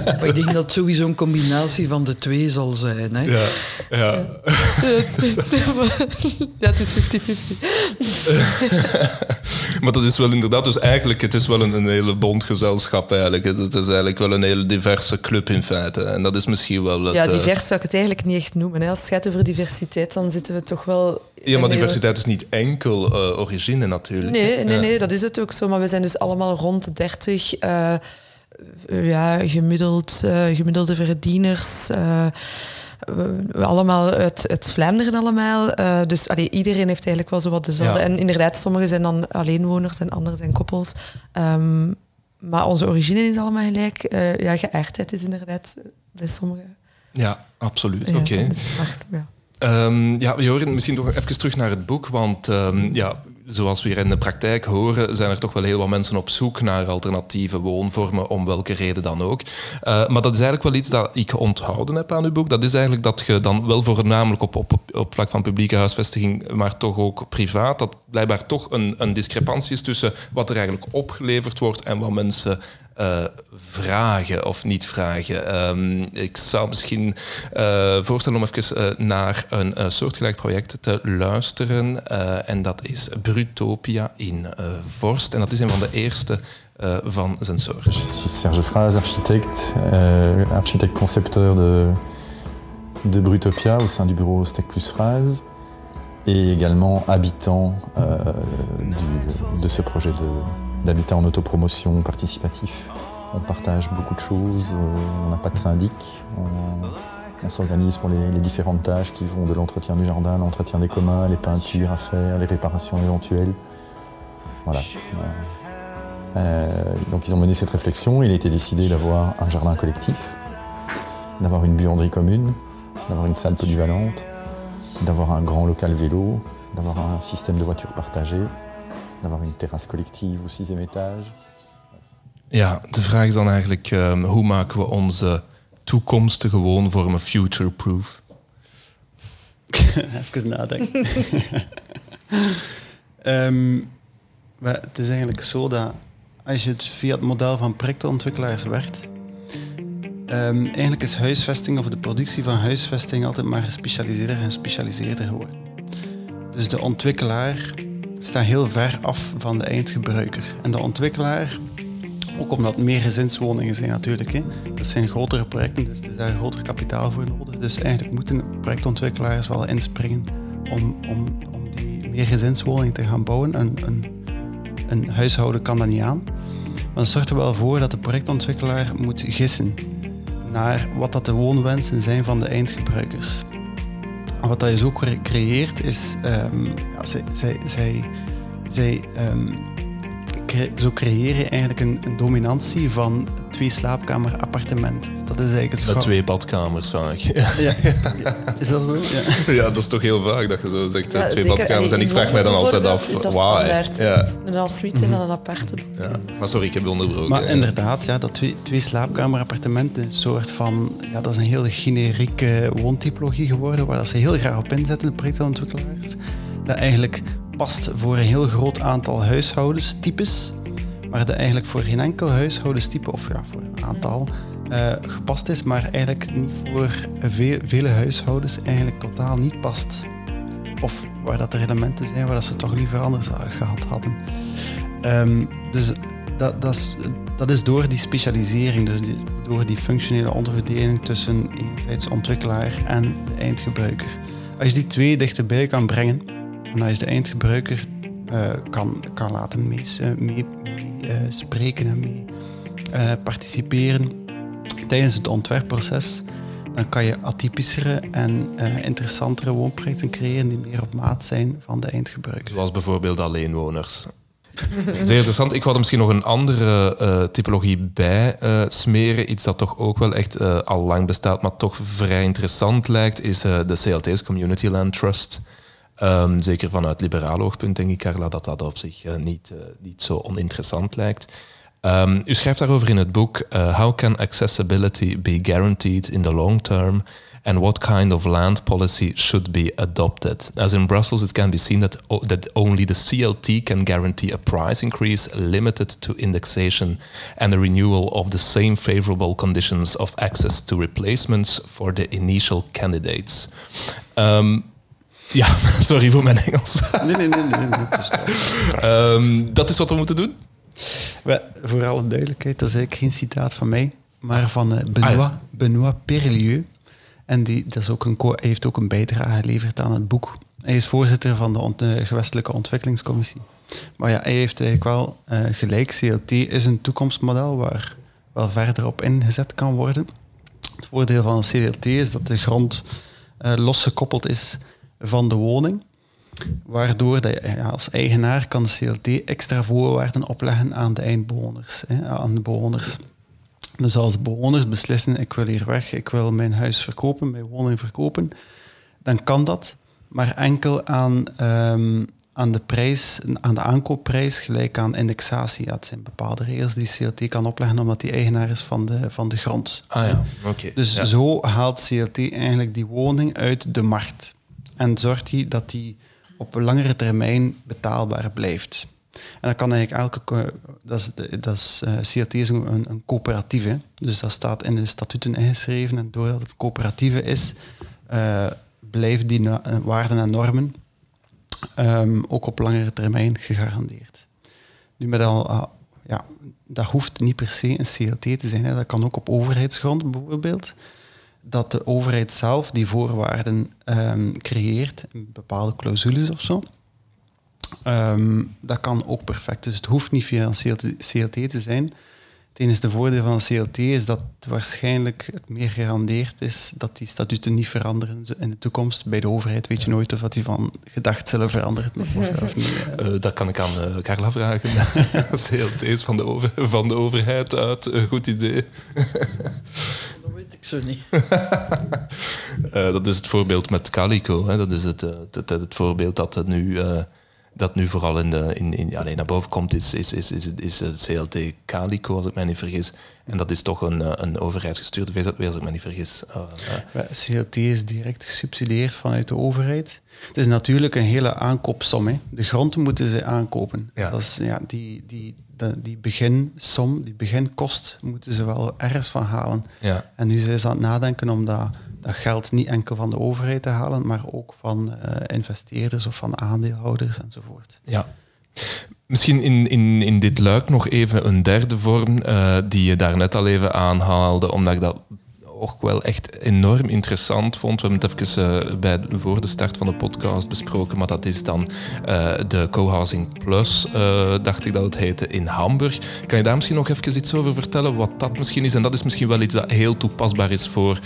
maar ik denk dat het sowieso een combinatie van de twee zal zijn. Hè? Ja, ja. ja, *laughs* het is 50-50. Maar dat is wel inderdaad, dus eigenlijk, het is wel een, een hele bondgezelschap eigenlijk. Het is eigenlijk wel een hele diverse club in feite. En dat is misschien wel het, Ja, divers zou ik het eigenlijk niet echt noemen. Hè. Als het gaat over diversiteit, dan zitten we toch wel... Ja, maar diversiteit is niet enkel uh, origine natuurlijk. Nee, nee, nee, dat is het ook zo. Maar we zijn dus allemaal rond de 30 uh, ja, gemiddeld, uh, gemiddelde verdieners. We allemaal uit, uit Vlaanderen allemaal. dus allee, iedereen heeft eigenlijk wel zo wat dezelfde. Ja. En inderdaad, sommigen zijn dan alleenwoners en anderen zijn koppels. Um, maar onze origine is allemaal gelijk. ja, geaardheid is inderdaad bij sommigen. Ja, absoluut. Ja, Oké. Okay. Ja. Um, ja, we horen misschien toch even terug naar het boek, want um, ja, zoals we hier in de praktijk horen, zijn er toch wel heel wat mensen op zoek naar alternatieve woonvormen, om welke reden dan ook. Uh, maar dat is eigenlijk wel iets dat ik onthouden heb aan uw boek. Dat is eigenlijk dat je dan wel voornamelijk op, op, op vlak van publieke huisvesting, maar toch ook privaat, dat blijkbaar toch een, een discrepantie is tussen wat er eigenlijk opgeleverd wordt en wat mensen uh, vragen of niet vragen. Um, ik zou misschien uh, voorstellen om even uh, naar een soortgelijk project te luisteren. en dat is Brutopia in Vorst. En dat is een van de eerste van zijn soort. Je suis Serge Fraz, architecte, euh, architecte concepteur de, de Brutopia au sein du bureau Stec plus Fraz. Et également habitant euh, du, de ce projet de, d'habitat en autopromotion participatif. On partage beaucoup de choses, euh, on n'a pas de syndic, on, s'organise pour les, différentes tâches qui vont de l'entretien du jardin, l'entretien des communs, les peintures à faire, les réparations éventuelles. Voilà. Euh, donc ils ont mené cette réflexion, il a été décidé d'avoir un jardin collectif, d'avoir une buanderie commune, d'avoir une salle polyvalente, d'avoir un grand local vélo, d'avoir un système de voitures partagées, d'avoir une terrasse collective au sixième étage. Ja, de vraag is dan eigenlijk um, hoe maken we onze toekomstige woonvormen future-proof? *laughs* Even nadenken. *laughs* um, het is eigenlijk zo dat als je het via het model van projectontwikkelaars werkt, ehm, eigenlijk is huisvesting of de productie van huisvesting altijd maar gespecialiseerder en gespecialiseerder geworden. Dus de ontwikkelaar staat heel ver af van de eindgebruiker. En de ontwikkelaar, ook omdat meer gezinswoningen zijn natuurlijk, hè, dat zijn grotere projecten, dus er is daar groter kapitaal voor nodig. Dus eigenlijk moeten projectontwikkelaars wel inspringen om, om, om die meer gezinswoningen te gaan bouwen. Een, een, een huishouden kan dat niet aan. Maar dat zorgt er wel voor dat de projectontwikkelaar moet gissen naar wat dat de woonwensen zijn van de eindgebruikers. Wat dat je zo creëert is, um, ja, zij, zij, zij, zij um, zo creëer eigenlijk een dominantie van twee slaapkamer appartement. Dat is eigenlijk het Met twee badkamers vaak. Ja, ja, is dat zo? Ja. *laughs* ja, dat is toch heel vaak dat je zo zegt, ja, twee badkamers. En ik vraag mij dan altijd af, is dat why? standaard. Ja. Een ensuite en dan een appartement. Ja. Maar sorry, ik heb je onderbroken. Maar inderdaad, ja, dat twee, twee slaapkamer appartement, een soort van, ja, dat is een hele generieke woontypologie geworden, waar dat ze heel graag op inzetten, de projectontwikkelaars. Dat eigenlijk past voor een heel groot aantal huishoudenstypes, maar dat eigenlijk voor geen enkel huishoudenstype, of ja, voor een aantal, uh, gepast is, maar eigenlijk niet voor vele huishoudens eigenlijk totaal niet past. Of waar dat er elementen zijn waar dat ze toch liever anders gehad hadden. Um, dus dat, dat, is, dat is door die specialisering, dus door die functionele onderverdeling tussen enerzijds ontwikkelaar en de eindgebruiker. Als je die twee dichterbij kan brengen, en als je de eindgebruiker uh, kan, kan laten mee, mee, uh, spreken en mee uh, participeren tijdens het ontwerpproces, dan kan je atypischere en interessantere woonprojecten creëren die meer op maat zijn van de eindgebruiker. Zoals bijvoorbeeld alleenwoners. Zeer interessant. Ik wou er misschien nog een andere typologie bij smeren. Iets dat toch ook wel echt al lang bestaat, maar toch vrij interessant lijkt, is de CLT's Community Land Trust. Um, zeker vanuit liberaal oogpunt denk ik, Carla, dat dat op zich niet, niet zo oninteressant lijkt. Um, u schrijft daarover in het boek How can accessibility be guaranteed in the long term? and what kind of land policy should be adopted. As in Brussels, it can be seen that, that only the CLT can guarantee a price increase limited to indexation and a renewal of the same favorable conditions of access to replacements for the initial candidates. Um, ja, *laughs* sorry voor mijn Engels. Nee, nee, nee. nee, nee. Dat, is um, dat is wat we moeten doen? Voor alle duidelijkheid, dat is eigenlijk geen citaat van mij, maar van uh, Benoît, ah, Benoît Perlieu. En die, dat is ook een, hij heeft ook een bijdrage geleverd aan het boek. Hij is voorzitter van de, ont de gewestelijke ontwikkelingscommissie. Maar ja, hij heeft eigenlijk wel uh, gelijk. CLT is een toekomstmodel waar wel verder op ingezet kan worden. Het voordeel van een CLT is dat de grond losgekoppeld is van de woning. Waardoor dat, ja, als eigenaar kan de CLT extra voorwaarden opleggen aan de eindbewoners, hè, aan de bewoners. Dus als bewoners beslissen, ik wil hier weg, ik wil mijn huis verkopen, mijn woning verkopen, dan kan dat, maar enkel aan, um, aan de prijs, aan de aankoopprijs, gelijk aan indexatie. Ja, het zijn bepaalde regels die CLT kan opleggen, omdat die eigenaar is van de, van de grond. Ah ja, oké. Dus ja. zo haalt CLT eigenlijk die woning uit de markt. En zorgt hij dat die op langere termijn betaalbaar blijft. En dat kan eigenlijk elke... Dat is, dat is, uh, CLT is een, een coöperatieve. Dus dat staat in de statuten ingeschreven. En doordat het coöperatieve is, uh, blijven die waarden en normen um, ook op langere termijn gegarandeerd. Nu met al... Uh, ja, dat hoeft niet per se een CLT te zijn. Hè. Dat kan ook op overheidsgrond bijvoorbeeld. Dat de overheid zelf die voorwaarden um, creëert, bepaalde clausules of zo. Um, dat kan ook perfect. Dus het hoeft niet via een CLT te zijn. Het enige voordeel van een CLT is dat waarschijnlijk het meer gegarandeerd is dat die statuten niet veranderen in de toekomst. Bij de overheid weet je nooit of dat die van gedacht zullen veranderen *laughs* of, niet. Uh, dat kan ik aan uh, Carla vragen. *laughs* CLT's van de, over, van de overheid uit, een goed idee. *laughs* dat weet ik zo niet. uh, dat is het voorbeeld met Calico. Hè. Dat is het, het, het, het voorbeeld dat het nu dat nu vooral in de, in, in, ja, naar boven komt, is, is, is, is, is het CLT Calico, als ik mij niet vergis. En dat is toch een, een overheidsgestuurde VZW, als ik mij niet vergis. Uh, uh. CLT is direct gesubsidieerd vanuit de overheid. Het is natuurlijk een hele aankoopsom. Hè. De grond moeten ze aankopen. Ja. Dat is, ja, die, die, de, die beginsom, die beginkost, moeten ze wel ergens van halen. Ja. En nu zijn ze aan het nadenken om dat, dat geld niet enkel van de overheid te halen, maar ook van eh, investeerders of van aandeelhouders enzovoort. Ja. Misschien in, in, in dit luik nog even een derde vorm eh, die je daarnet al even aanhaalde, omdat ik dat ook wel echt enorm interessant vond. We hebben het even uh, bij, voor de start van de podcast besproken, maar dat is dan uh, de Co-Housing Plus, uh, dacht ik dat het heette, in Hamburg. Kan je daar misschien nog even iets over vertellen, wat dat misschien is? En dat is misschien wel iets dat heel toepasbaar is voor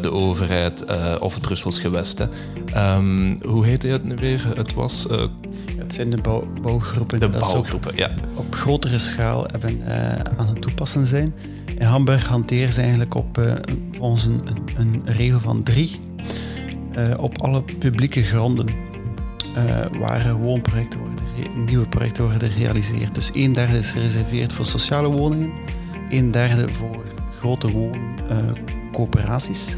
de overheid of het Brussels gewest. Um, hoe heette het nu weer? Het was... het zijn de bouw, bouwgroepen. De bouwgroepen, ja. Op grotere schaal hebben aan het toepassen zijn. In Hamburg hanteren ze eigenlijk op uh, volgens een, een, regel van drie uh, op alle publieke gronden uh, waar woonprojecten worden, nieuwe projecten worden gerealiseerd. Dus een derde is gereserveerd voor sociale woningen, een derde voor grote wooncoöperaties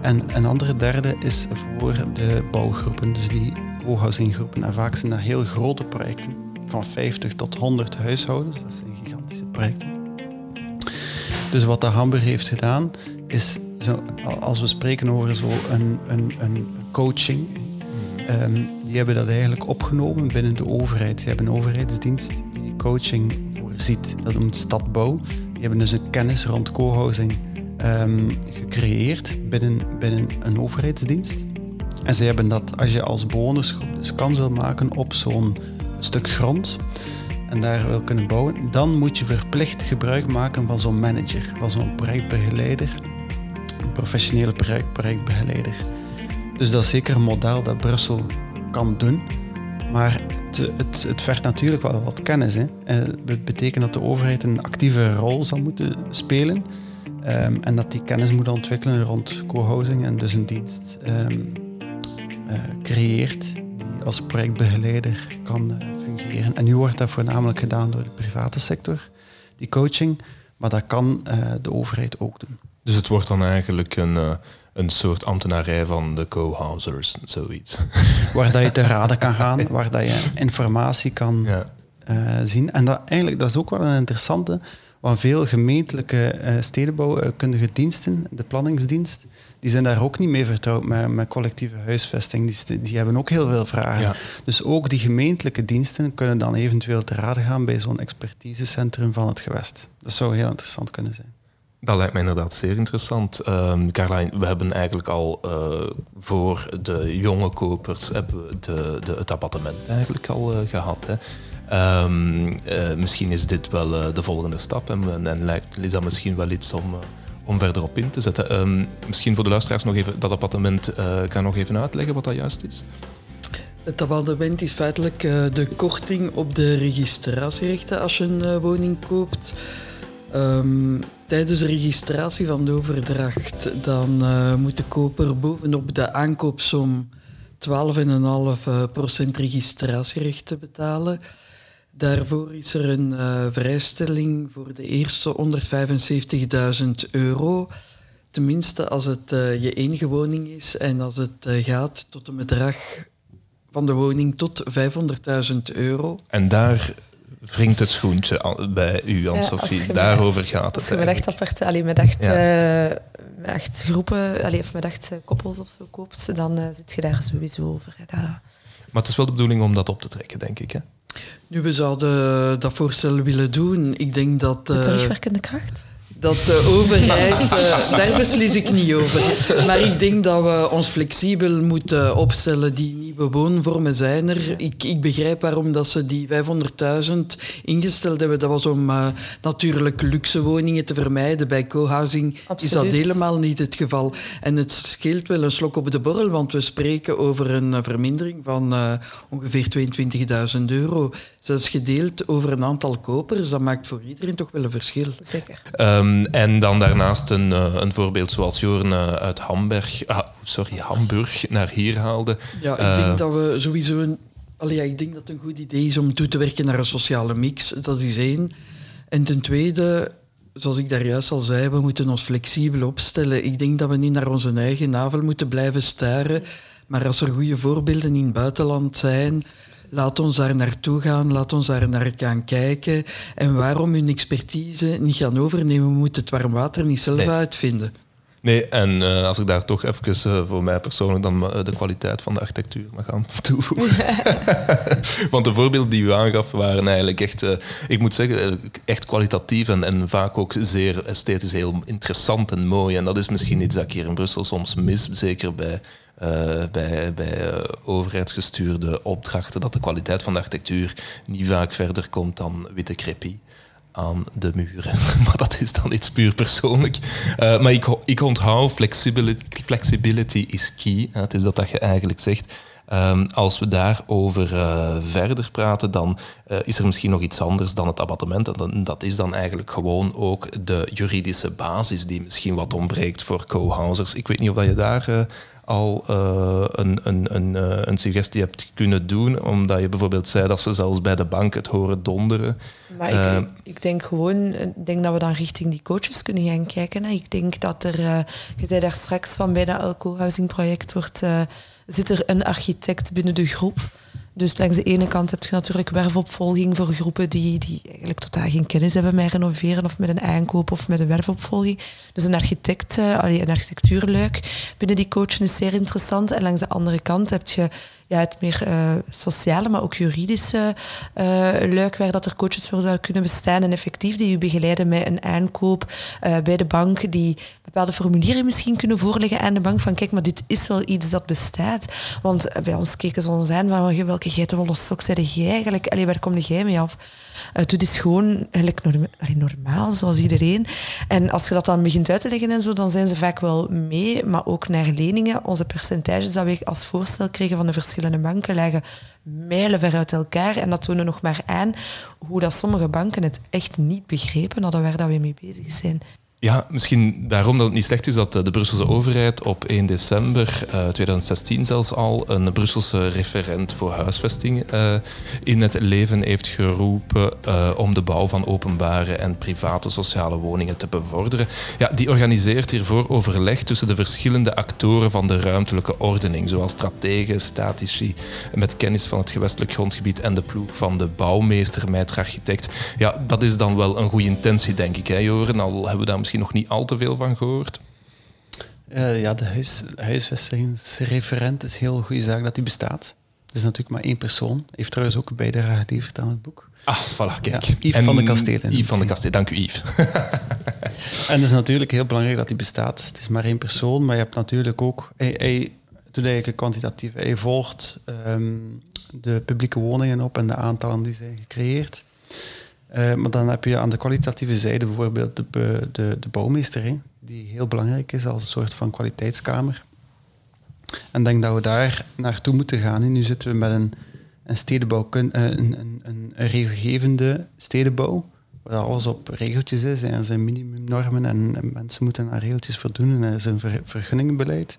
en een andere derde is voor de bouwgroepen, dus die co-housinggroepen. En vaak zijn dat heel grote projecten van 50 tot 100 huishoudens, dat zijn gigantische projecten. Dus wat de Hamburg heeft gedaan, is zo, als we spreken over zo een, een, een coaching, um, die hebben dat eigenlijk opgenomen binnen de overheid. Die hebben een overheidsdienst die die coaching voorziet. Dat noemt Stadbouw. Die hebben dus een kennis rond co-housing um, gecreëerd binnen, binnen een overheidsdienst. En ze hebben dat, als je als bewonersgroep dus kans wil maken op zo'n stuk grond, en daar wil kunnen bouwen, dan moet je verplicht gebruik maken van zo'n manager, van zo'n projectbegeleider, een professionele project, projectbegeleider. Dus dat is zeker een model dat Brussel kan doen. Maar het, het, het vergt natuurlijk wel wat kennis. Hè. Het betekent dat de overheid een actieve rol zal moeten spelen. Um, en dat die kennis moet ontwikkelen rond co-housing en dus een dienst um, uh, creëert als projectbegeleider kan uh, fungeren. En nu wordt dat voornamelijk gedaan door de private sector, die coaching. Maar dat kan uh, de overheid ook doen. Dus het wordt dan eigenlijk een, uh, een soort ambtenarij van de co-housers, zoiets. *laughs* Waar dat je te raden kan gaan, *laughs* waar dat je informatie kan ja. uh, zien. En dat, eigenlijk, dat is ook wel een interessante, want veel gemeentelijke uh, stedenbouwkundige diensten, de planningsdienst, die zijn daar ook niet mee vertrouwd met, met collectieve huisvesting. Die, die hebben ook heel veel vragen. Ja. Dus ook die gemeentelijke diensten kunnen dan eventueel te raden gaan bij zo'n expertisecentrum van het gewest. Dat zou heel interessant kunnen zijn. Dat lijkt mij inderdaad zeer interessant. Um, Carlijn, we hebben eigenlijk al uh, voor de jonge kopers hebben we de, de, het appartement eigenlijk al uh, gehad. Hè. Um, uh, misschien is dit wel de volgende stap en, en lijkt, is dat misschien wel iets om om verder op in te zetten. Um, misschien voor de luisteraars nog even dat appartement kan nog even uitleggen wat dat juist is. Het appartement is feitelijk uh, de korting op de registratierechten als je een uh, woning koopt. Um, tijdens de registratie van de overdracht dan moet de koper bovenop de aankoopsom 12,5% registratierechten betalen. Daarvoor is er een uh, vrijstelling voor de eerste 175.000 euro. Tenminste als het uh, je enige woning is en als het uh, gaat tot een bedrag van de woning tot 500.000 euro. En daar wringt het schoentje bij u, Anne-Sophie. Ja, Daarover gaat het Als je met echt, apart, allee, met echt, ja. met echt groepen, allee, of met echt koppels of zo koopt, dan zit je daar sowieso over. Hè. Dat... Maar het is wel de bedoeling om dat op te trekken, denk ik. Hè? Nu, we zouden dat voorstel willen doen. Ik denk dat... De terugwerkende kracht? Dat de overheid, uh, daar beslis ik niet over. Maar ik denk dat we ons flexibel moeten opstellen. Die woonvormen zijn er. Ik, ik begrijp waarom dat ze die 500.000 ingesteld hebben. Dat was om uh, natuurlijk luxe woningen te vermijden. Bij co-housing is dat helemaal niet het geval. En het scheelt wel een slok op de borrel, want we spreken over een vermindering van uh, ongeveer 22.000 euro. Zelfs gedeeld over een aantal kopers, dat maakt voor iedereen toch wel een verschil. Zeker. Um, en dan daarnaast een, uh, een voorbeeld zoals Joren uh, uit Hamburg, ah, sorry, Hamburg naar hier haalde. Ja, ik uh, denk dat we sowieso een, allee, ja, ik denk dat het een goed idee is om toe te werken naar een sociale mix. Dat is één. En ten tweede, zoals ik daar juist al zei, we moeten ons flexibel opstellen. Ik denk dat we niet naar onze eigen navel moeten blijven staren. Maar als er goede voorbeelden in het buitenland zijn, laat ons daar naartoe gaan, laat ons daar naar gaan kijken. En waarom hun expertise niet gaan overnemen, we moeten het warm water niet zelf Nee. uitvinden. Nee, en eh, als ik daar toch even eh, voor mij persoonlijk dan eh, de kwaliteit van de architectuur mag aan *laughs* toevoegen. *laughs* Want de voorbeelden die u aangaf waren eigenlijk echt, eh, ik moet zeggen, echt kwalitatief en, en vaak ook zeer esthetisch heel interessant en mooi. En dat is misschien iets dat ik hier in Brussel soms mis, zeker bij, eh, bij, bij eh, overheidsgestuurde opdrachten, dat de kwaliteit van de architectuur niet vaak verder komt dan witte crepie aan de muren. *laughs* Maar dat is dan iets puur persoonlijk. Eh, maar ik, ik onthoud flexibility, flexibility is key. Het is dat dat je eigenlijk zegt. Ehm, als we daarover eh verder praten, dan is er misschien nog iets anders dan het abattement. En dat is dan eigenlijk gewoon ook de juridische basis die misschien wat ontbreekt voor co-housers. Ik weet niet of dat je daar al eh, een, een, een, eh, een suggestie hebt kunnen doen, omdat je bijvoorbeeld zei dat ze zelfs bij de bank het horen donderen. Maar Eh, ik, ik denk gewoon ik denk dat we dan richting die coaches kunnen gaan kijken. Hè. Ik denk dat er, je zei daar straks van bij dat co-housing project wordt, zit er een architect binnen de groep. Dus langs de ene kant heb je natuurlijk werfopvolging voor groepen die, die eigenlijk totaal geen kennis hebben met renoveren of met een aankoop of met een werfopvolging. Dus een architect, allee, een architectuurluik binnen die coachen is zeer interessant. En langs de andere kant heb je ja, het meer eh, sociale, maar ook juridische eh, luik waar dat er coaches voor zouden kunnen bestaan en effectief die u begeleiden met een aankoop eh, bij de bank, die bepaalde formulieren misschien kunnen voorleggen aan de bank van kijk, maar dit is wel iets dat bestaat. Want bij ons keken ze ons aan van welke geitenwolle sok zei jij eigenlijk? Allee, waar kom jij mee af? Eh het is gewoon eigenlijk normaal, zoals iedereen. En als je dat dan begint uit te leggen en zo, dan zijn ze vaak wel mee, maar ook naar leningen. Onze percentages dat we als voorstel kregen van de verschillende banken lagen mijlenver uit elkaar. En dat tonen nog maar aan hoe dat sommige banken het echt niet begrepen hadden waar we mee bezig zijn. Ja, misschien daarom dat het niet slecht is dat eh, de Brusselse overheid op 1 december eh, 2016 zelfs al een Brusselse referent voor huisvesting eh, in het leven heeft geroepen eh, om de bouw van openbare en private sociale woningen te bevorderen. Ja, die organiseert hiervoor overleg tussen de verschillende actoren van de ruimtelijke ordening, zoals strategen, statici, met kennis van het gewestelijk grondgebied en de ploeg van de bouwmeester, mijter-architect. Ja, dat is dan wel een goede intentie, denk ik, hè, Joren? Al hebben we daar misschien nog niet al te veel van gehoord. Eh, ja, de huis, huisvestingsreferent is een heel goede zaak dat die bestaat. Het is natuurlijk maar één persoon. Heeft trouwens ook een bijdrage geleverd aan het boek. Ah, voilà, kijk. Ja, Yves van de Kastelen. Yves van de Kastelen, dank u Yves. *laughs* En het is natuurlijk heel belangrijk dat die bestaat. Het is maar één persoon, maar je hebt natuurlijk ook... Hij, hij doet eigenlijk een kwantitatief. Hij volgt ehm, de publieke woningen op en de aantallen die zijn gecreëerd. Eh, maar dan heb je aan de kwalitatieve zijde bijvoorbeeld de, de, de bouwmeester, hè, die heel belangrijk is als een soort van kwaliteitskamer. En ik denk dat we daar naartoe moeten gaan. hè. Nu zitten we met een, een stedenbouwkun, eh, een, een, een, regelgevende stedenbouw, waar alles op regeltjes is en er zijn minimumnormen en, en mensen moeten aan regeltjes voldoen en er is een ver- vergunningenbeleid.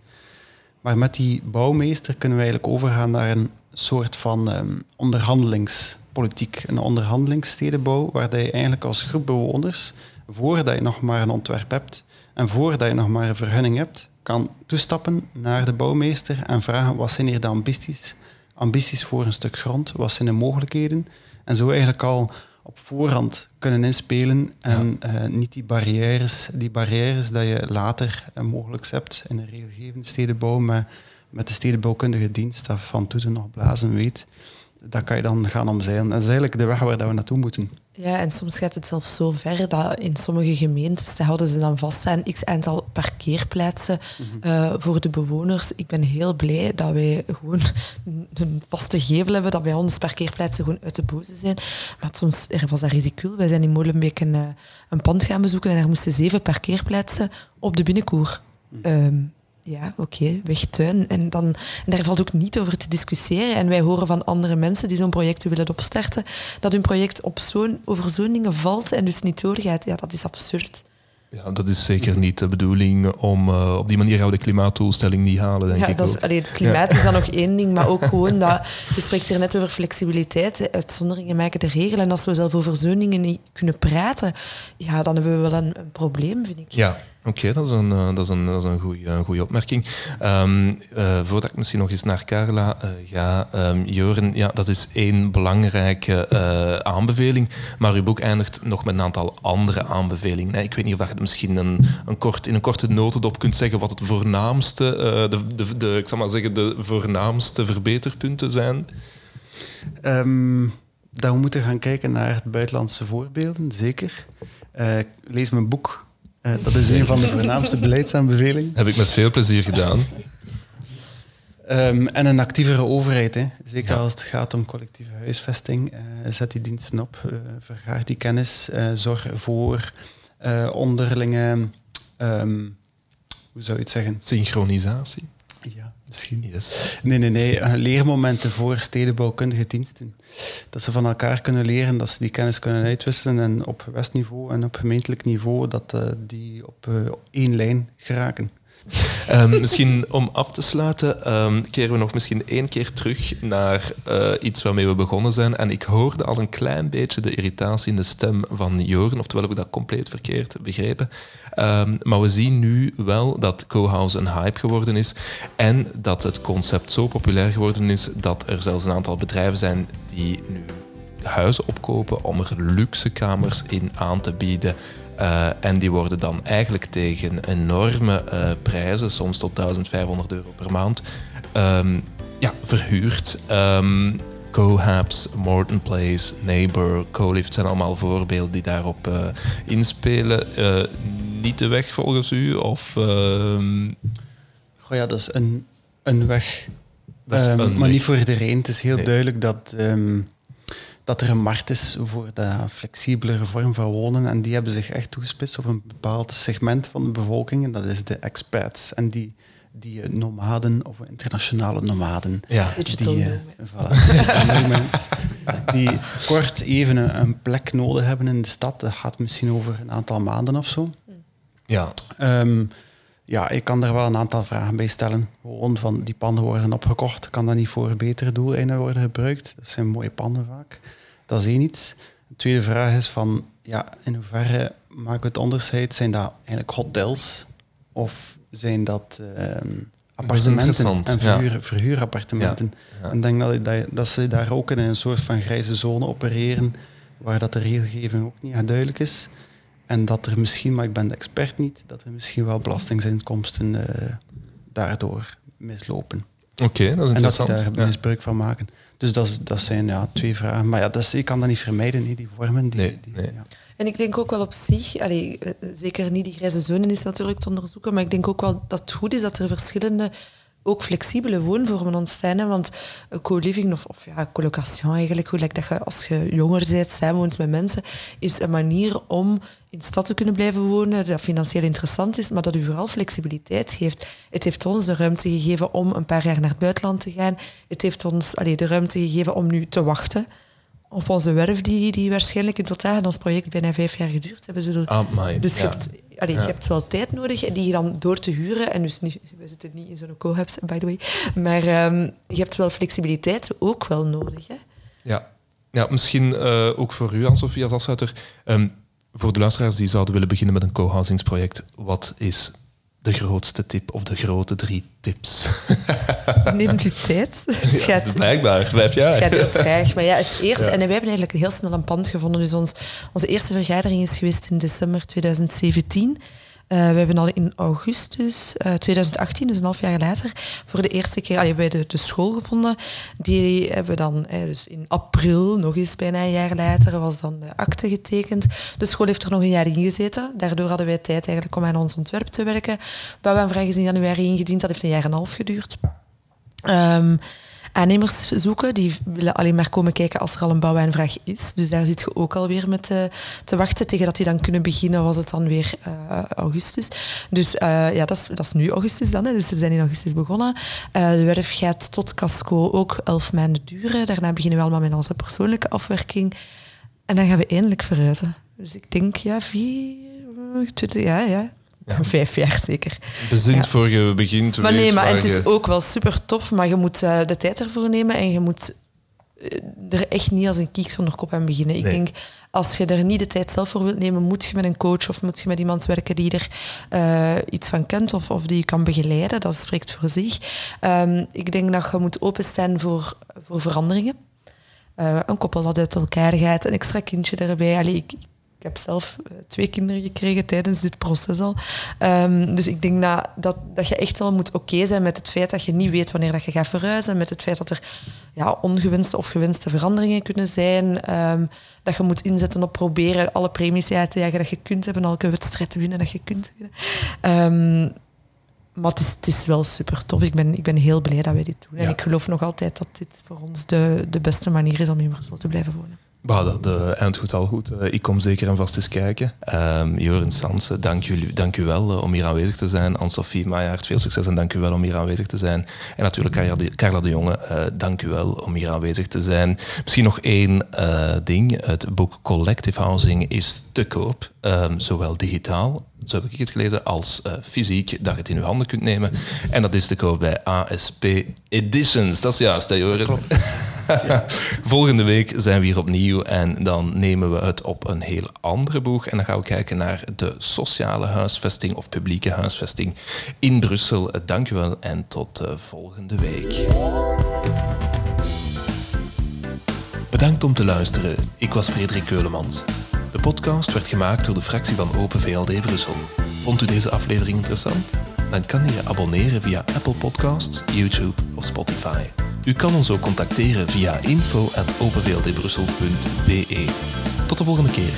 Maar met die bouwmeester kunnen we eigenlijk overgaan naar een soort van ehm, onderhandelingspolitiek. Een onderhandelingsstedenbouw, waar je eigenlijk als groep bewoners, voordat je nog maar een ontwerp hebt en voordat je nog maar een vergunning hebt, kan toestappen naar de bouwmeester en vragen wat zijn hier de ambities, ambities voor een stuk grond, wat zijn de mogelijkheden. En zo eigenlijk al op voorhand kunnen inspelen en eh, niet die barrières, die barrières dat je later eh, mogelijk hebt in een regelgevende stedenbouw met, met de stedenbouwkundige dienst dat van toeten nog blazen weet, dat kan je dan gaan omzeilen. En dat is eigenlijk de weg waar dat we naartoe moeten. Ja, en soms gaat het zelfs zo ver dat in sommige gemeentes daar houden ze dan vast aan x aantal parkeerplaatsen eh, voor de bewoners. Ik ben heel blij dat wij gewoon een- vaste gevel hebben, dat bij ons parkeerplaatsen gewoon uit de boze zijn. Maar soms er was dat ridicul. Wij zijn in Molenbeek een, eh, een pand gaan bezoeken en er moesten zeven parkeerplaatsen op de binnenkoer. Ehm, ja, oké, wegtuin. En, dan, en daar valt ook niet over te discussiëren. En wij horen van andere mensen die zo'n project willen opstarten, dat hun project op zo'n, over zo'n dingen valt en dus niet doorgaat. Ja, dat is absurd. Ja, dat is zeker niet de bedoeling om eh, op die manier gaan we de klimaatdoelstelling niet halen, denk ja, ik dat is, allee, het klimaat is dan nog *laughs* één ding, maar ook gewoon dat... Je spreekt hier net over flexibiliteit. hè. Uitzonderingen maken de regel. En als we zelf over zo'n dingen niet kunnen praten, ja, dan hebben we wel een, een probleem, vind ik. Ja, Oké, dat is een, dat is een, dat is een goede een goeie opmerking. Um, uh, voordat ik misschien nog eens naar Carla uh, ga, um, Joren, ja, dat is één belangrijke aanbeveling, maar uw boek eindigt nog met een aantal andere aanbevelingen. Ik weet niet of je het misschien een, een kort, in een korte notendop kunt zeggen wat het voornaamste, de, de, de, ik zal maar zeggen, de voornaamste verbeterpunten zijn. Um, dat we moeten gaan kijken naar buitenlandse voorbeelden, zeker. lees mijn boek uh, dat is een van de voornaamste *laughs* beleidsaanbevelingen. Heb ik met veel plezier gedaan. Um, en een actievere overheid. Hè. Zeker ja. als het gaat om collectieve huisvesting. Uh, zet die diensten op, uh, vergaar die kennis, zorg voor onderlinge... Um, hoe zou je het zeggen? Synchronisatie. Misschien. Yes. Nee, nee, nee. Leermomenten voor stedenbouwkundige diensten. Dat ze van elkaar kunnen leren, dat ze die kennis kunnen uitwisselen en op westniveau en op gemeentelijk niveau dat uh, die op uh, één lijn geraken. Um, misschien om af te sluiten, um, keren we nog misschien één keer terug naar uh, iets waarmee we begonnen zijn. En ik hoorde al een klein beetje de irritatie in de stem van Joren, oftewel heb ik dat compleet verkeerd begrepen. Um, maar we zien nu wel dat co-house een hype geworden is en dat het concept zo populair geworden is dat er zelfs een aantal bedrijven zijn die nu huizen opkopen om er luxe kamers in aan te bieden. Uh, en die worden dan eigenlijk tegen enorme uh, prijzen, soms tot 1500 euro per maand, um, ja, verhuurd. Um, Cohabs, Morton Place, Neighbor, Colift zijn allemaal voorbeelden die daarop uh, inspelen. niet de weg volgens u? Of, um... Goh ja, dat is een, een weg. Is een maar weg. niet voor iedereen. Het is heel nee. duidelijk dat dat er een markt is voor de flexibelere vorm van wonen. En die hebben zich echt toegespitst op een bepaald segment van de bevolking. En dat is de expats. En die, die nomaden, of internationale nomaden. Ja. Digital die, voilà, digital die kort even een, een, plek nodig hebben in de stad. Dat gaat misschien over een aantal maanden of zo. Ja. Um, ja, ik kan daar wel een aantal vragen bij stellen. Gewoon van die panden worden opgekocht. Kan dat niet voor betere doeleinden worden gebruikt? Dat zijn mooie panden vaak. Dat is één iets. De tweede vraag is van, ja, in hoeverre maken we het onderscheid? Zijn dat eigenlijk hotels of zijn dat uh, appartementen en verhuur, ja. verhuurappartementen? Ja. Ja. En ik denk dat, dat, dat, ze daar ook in een soort van grijze zone opereren, waar dat de regelgeving ook niet duidelijk is. En dat er misschien, maar ik ben de expert niet, dat er misschien wel belastinginkomsten uh, daardoor mislopen. Oké, okay, dat is interessant. En dat ze daar misbruik van maken. Dus dat, dat zijn ja, twee vragen. Maar ja, dat is, ik kan dat niet vermijden, die vormen. Die, nee, die, nee. Ja. En ik denk ook wel op zich, allee, eh, zeker niet die grijze zone is natuurlijk te onderzoeken, maar ik denk ook wel dat het goed is dat er verschillende ook flexibele woonvormen ontstaan. Want co-living of, of ja, colocation eigenlijk, hoe dat je als je jonger bent, samenwoont met mensen, is een manier om in de stad te kunnen blijven wonen, dat financieel interessant is, maar dat u vooral flexibiliteit geeft. Het heeft ons de ruimte gegeven om een paar jaar naar het buitenland te gaan. Het heeft ons allee, de ruimte gegeven om nu te wachten op onze werf, die, die waarschijnlijk in totaal ons project bijna vijf jaar geduurd hebben. Ah, dus ja. je, hebt, allee, je hebt wel tijd nodig die dan door te huren, en dus niet, we zitten niet in zo'n co-hubs, by the way, maar um, je hebt wel flexibiliteit ook wel nodig. Hè? Ja. ja, misschien uh, ook voor u, Anne-Sophie, als afsluiter. Um, voor de luisteraars die zouden willen beginnen met een co-housingsproject, wat is de grootste tip of de grote drie tips? *laughs* Neem die tijd. *laughs* Het ja, gaat, blijkbaar, vijf jaar. Het gaat heel traag. Maar ja, het eerste, ja. en wij hebben eigenlijk heel snel een pand gevonden. Dus ons, onze eerste vergadering is geweest in december 2017. Uh, we hebben al in augustus uh, 2018, dus een half jaar later, voor de eerste keer allee, bij de, de school gevonden. Die hebben we dan, eh, dus in april, nog eens bijna een jaar later, was dan de akte getekend. De school heeft er nog een jaar in gezeten. Daardoor hadden wij tijd eigenlijk om aan ons ontwerp te werken. Bouwaanvraag is in januari ingediend, dat heeft een jaar en een half geduurd. Um, aannemers zoeken. Die willen alleen maar komen kijken als er al een bouwaanvraag is. Dus daar zit je ook alweer met te, te wachten. Tegen dat die dan kunnen beginnen was het dan weer uh, augustus. Dus uh, ja, dat is, dat is nu augustus dan. Hè. Dus ze zijn in augustus begonnen. De werf gaat tot casco ook elf maanden duren. Daarna beginnen we allemaal met onze persoonlijke afwerking. En dan gaan we eindelijk verhuizen. Dus ik denk, ja, vier... Ja, ja, ja. *laughs* Vijf jaar zeker. Bezint voor je begint. Maar nee, maar het is ook wel super tof, maar je moet uh, de tijd ervoor nemen en je moet uh, er echt niet als een kiek zonder kop aan beginnen. Ik denk, als je er niet de tijd zelf voor wilt nemen, moet je met een coach of moet je met iemand werken die er eh, iets van kent of, of die je kan begeleiden. Dat spreekt voor zich. Ehm, ik denk dat je moet openstaan voor, voor veranderingen. Eh, een koppel dat uit elkaar gaat, een extra kindje erbij. Allee, ik, ik heb zelf eh, twee kinderen gekregen tijdens dit proces al. Ehm, dus ik denk dat, dat, dat je echt wel moet oké zijn met het feit dat je niet weet wanneer dat je gaat verhuizen. Met het feit dat er ja, ongewenste of gewenste veranderingen kunnen zijn. Ehm, dat je moet inzetten op proberen alle premies uit te jagen dat je kunt hebben. Elke wedstrijd te winnen dat je kunt winnen. Ehm, maar het is, het is wel super tof. Ik ben, ik ben heel blij dat wij dit doen. En ik geloof nog altijd dat dit voor ons de, de beste manier is om in Brussel te blijven wonen. Bah, dat de eind goed al goed. Eh, ik kom zeker en vast eens kijken. Ehm Joren Sansen, dank, jullie, dank u wel eh, om hier aanwezig te zijn. Anne-Sophie Meijaert, veel succes en dank u wel om hier aanwezig te zijn. En natuurlijk Carla de, Jonge, dank u wel om hier aanwezig te zijn. Misschien nog één ding. Het boek Collective Housing is te koop, ehm, zowel digitaal, zo heb ik het gelezen, als eh, fysiek, dat je het in uw handen kunt nemen. En dat is te koop bij ASP Editions. Dat is juist, hè Joren? *laughs* Volgende week zijn we hier opnieuw en dan nemen we het op een heel andere boeg. En dan gaan we kijken naar de sociale huisvesting of publieke huisvesting in Brussel. Dank u wel en tot eh, volgende week. Bedankt om te luisteren. Ik was Frederik Keulemans. De podcast werd gemaakt door de fractie van Open VLD Brussel. Vond u deze aflevering interessant? Dan kan je je abonneren via Apple Podcasts, YouTube of Spotify. U kan ons ook contacteren via info.openvldbrussel.be. Tot de volgende keer.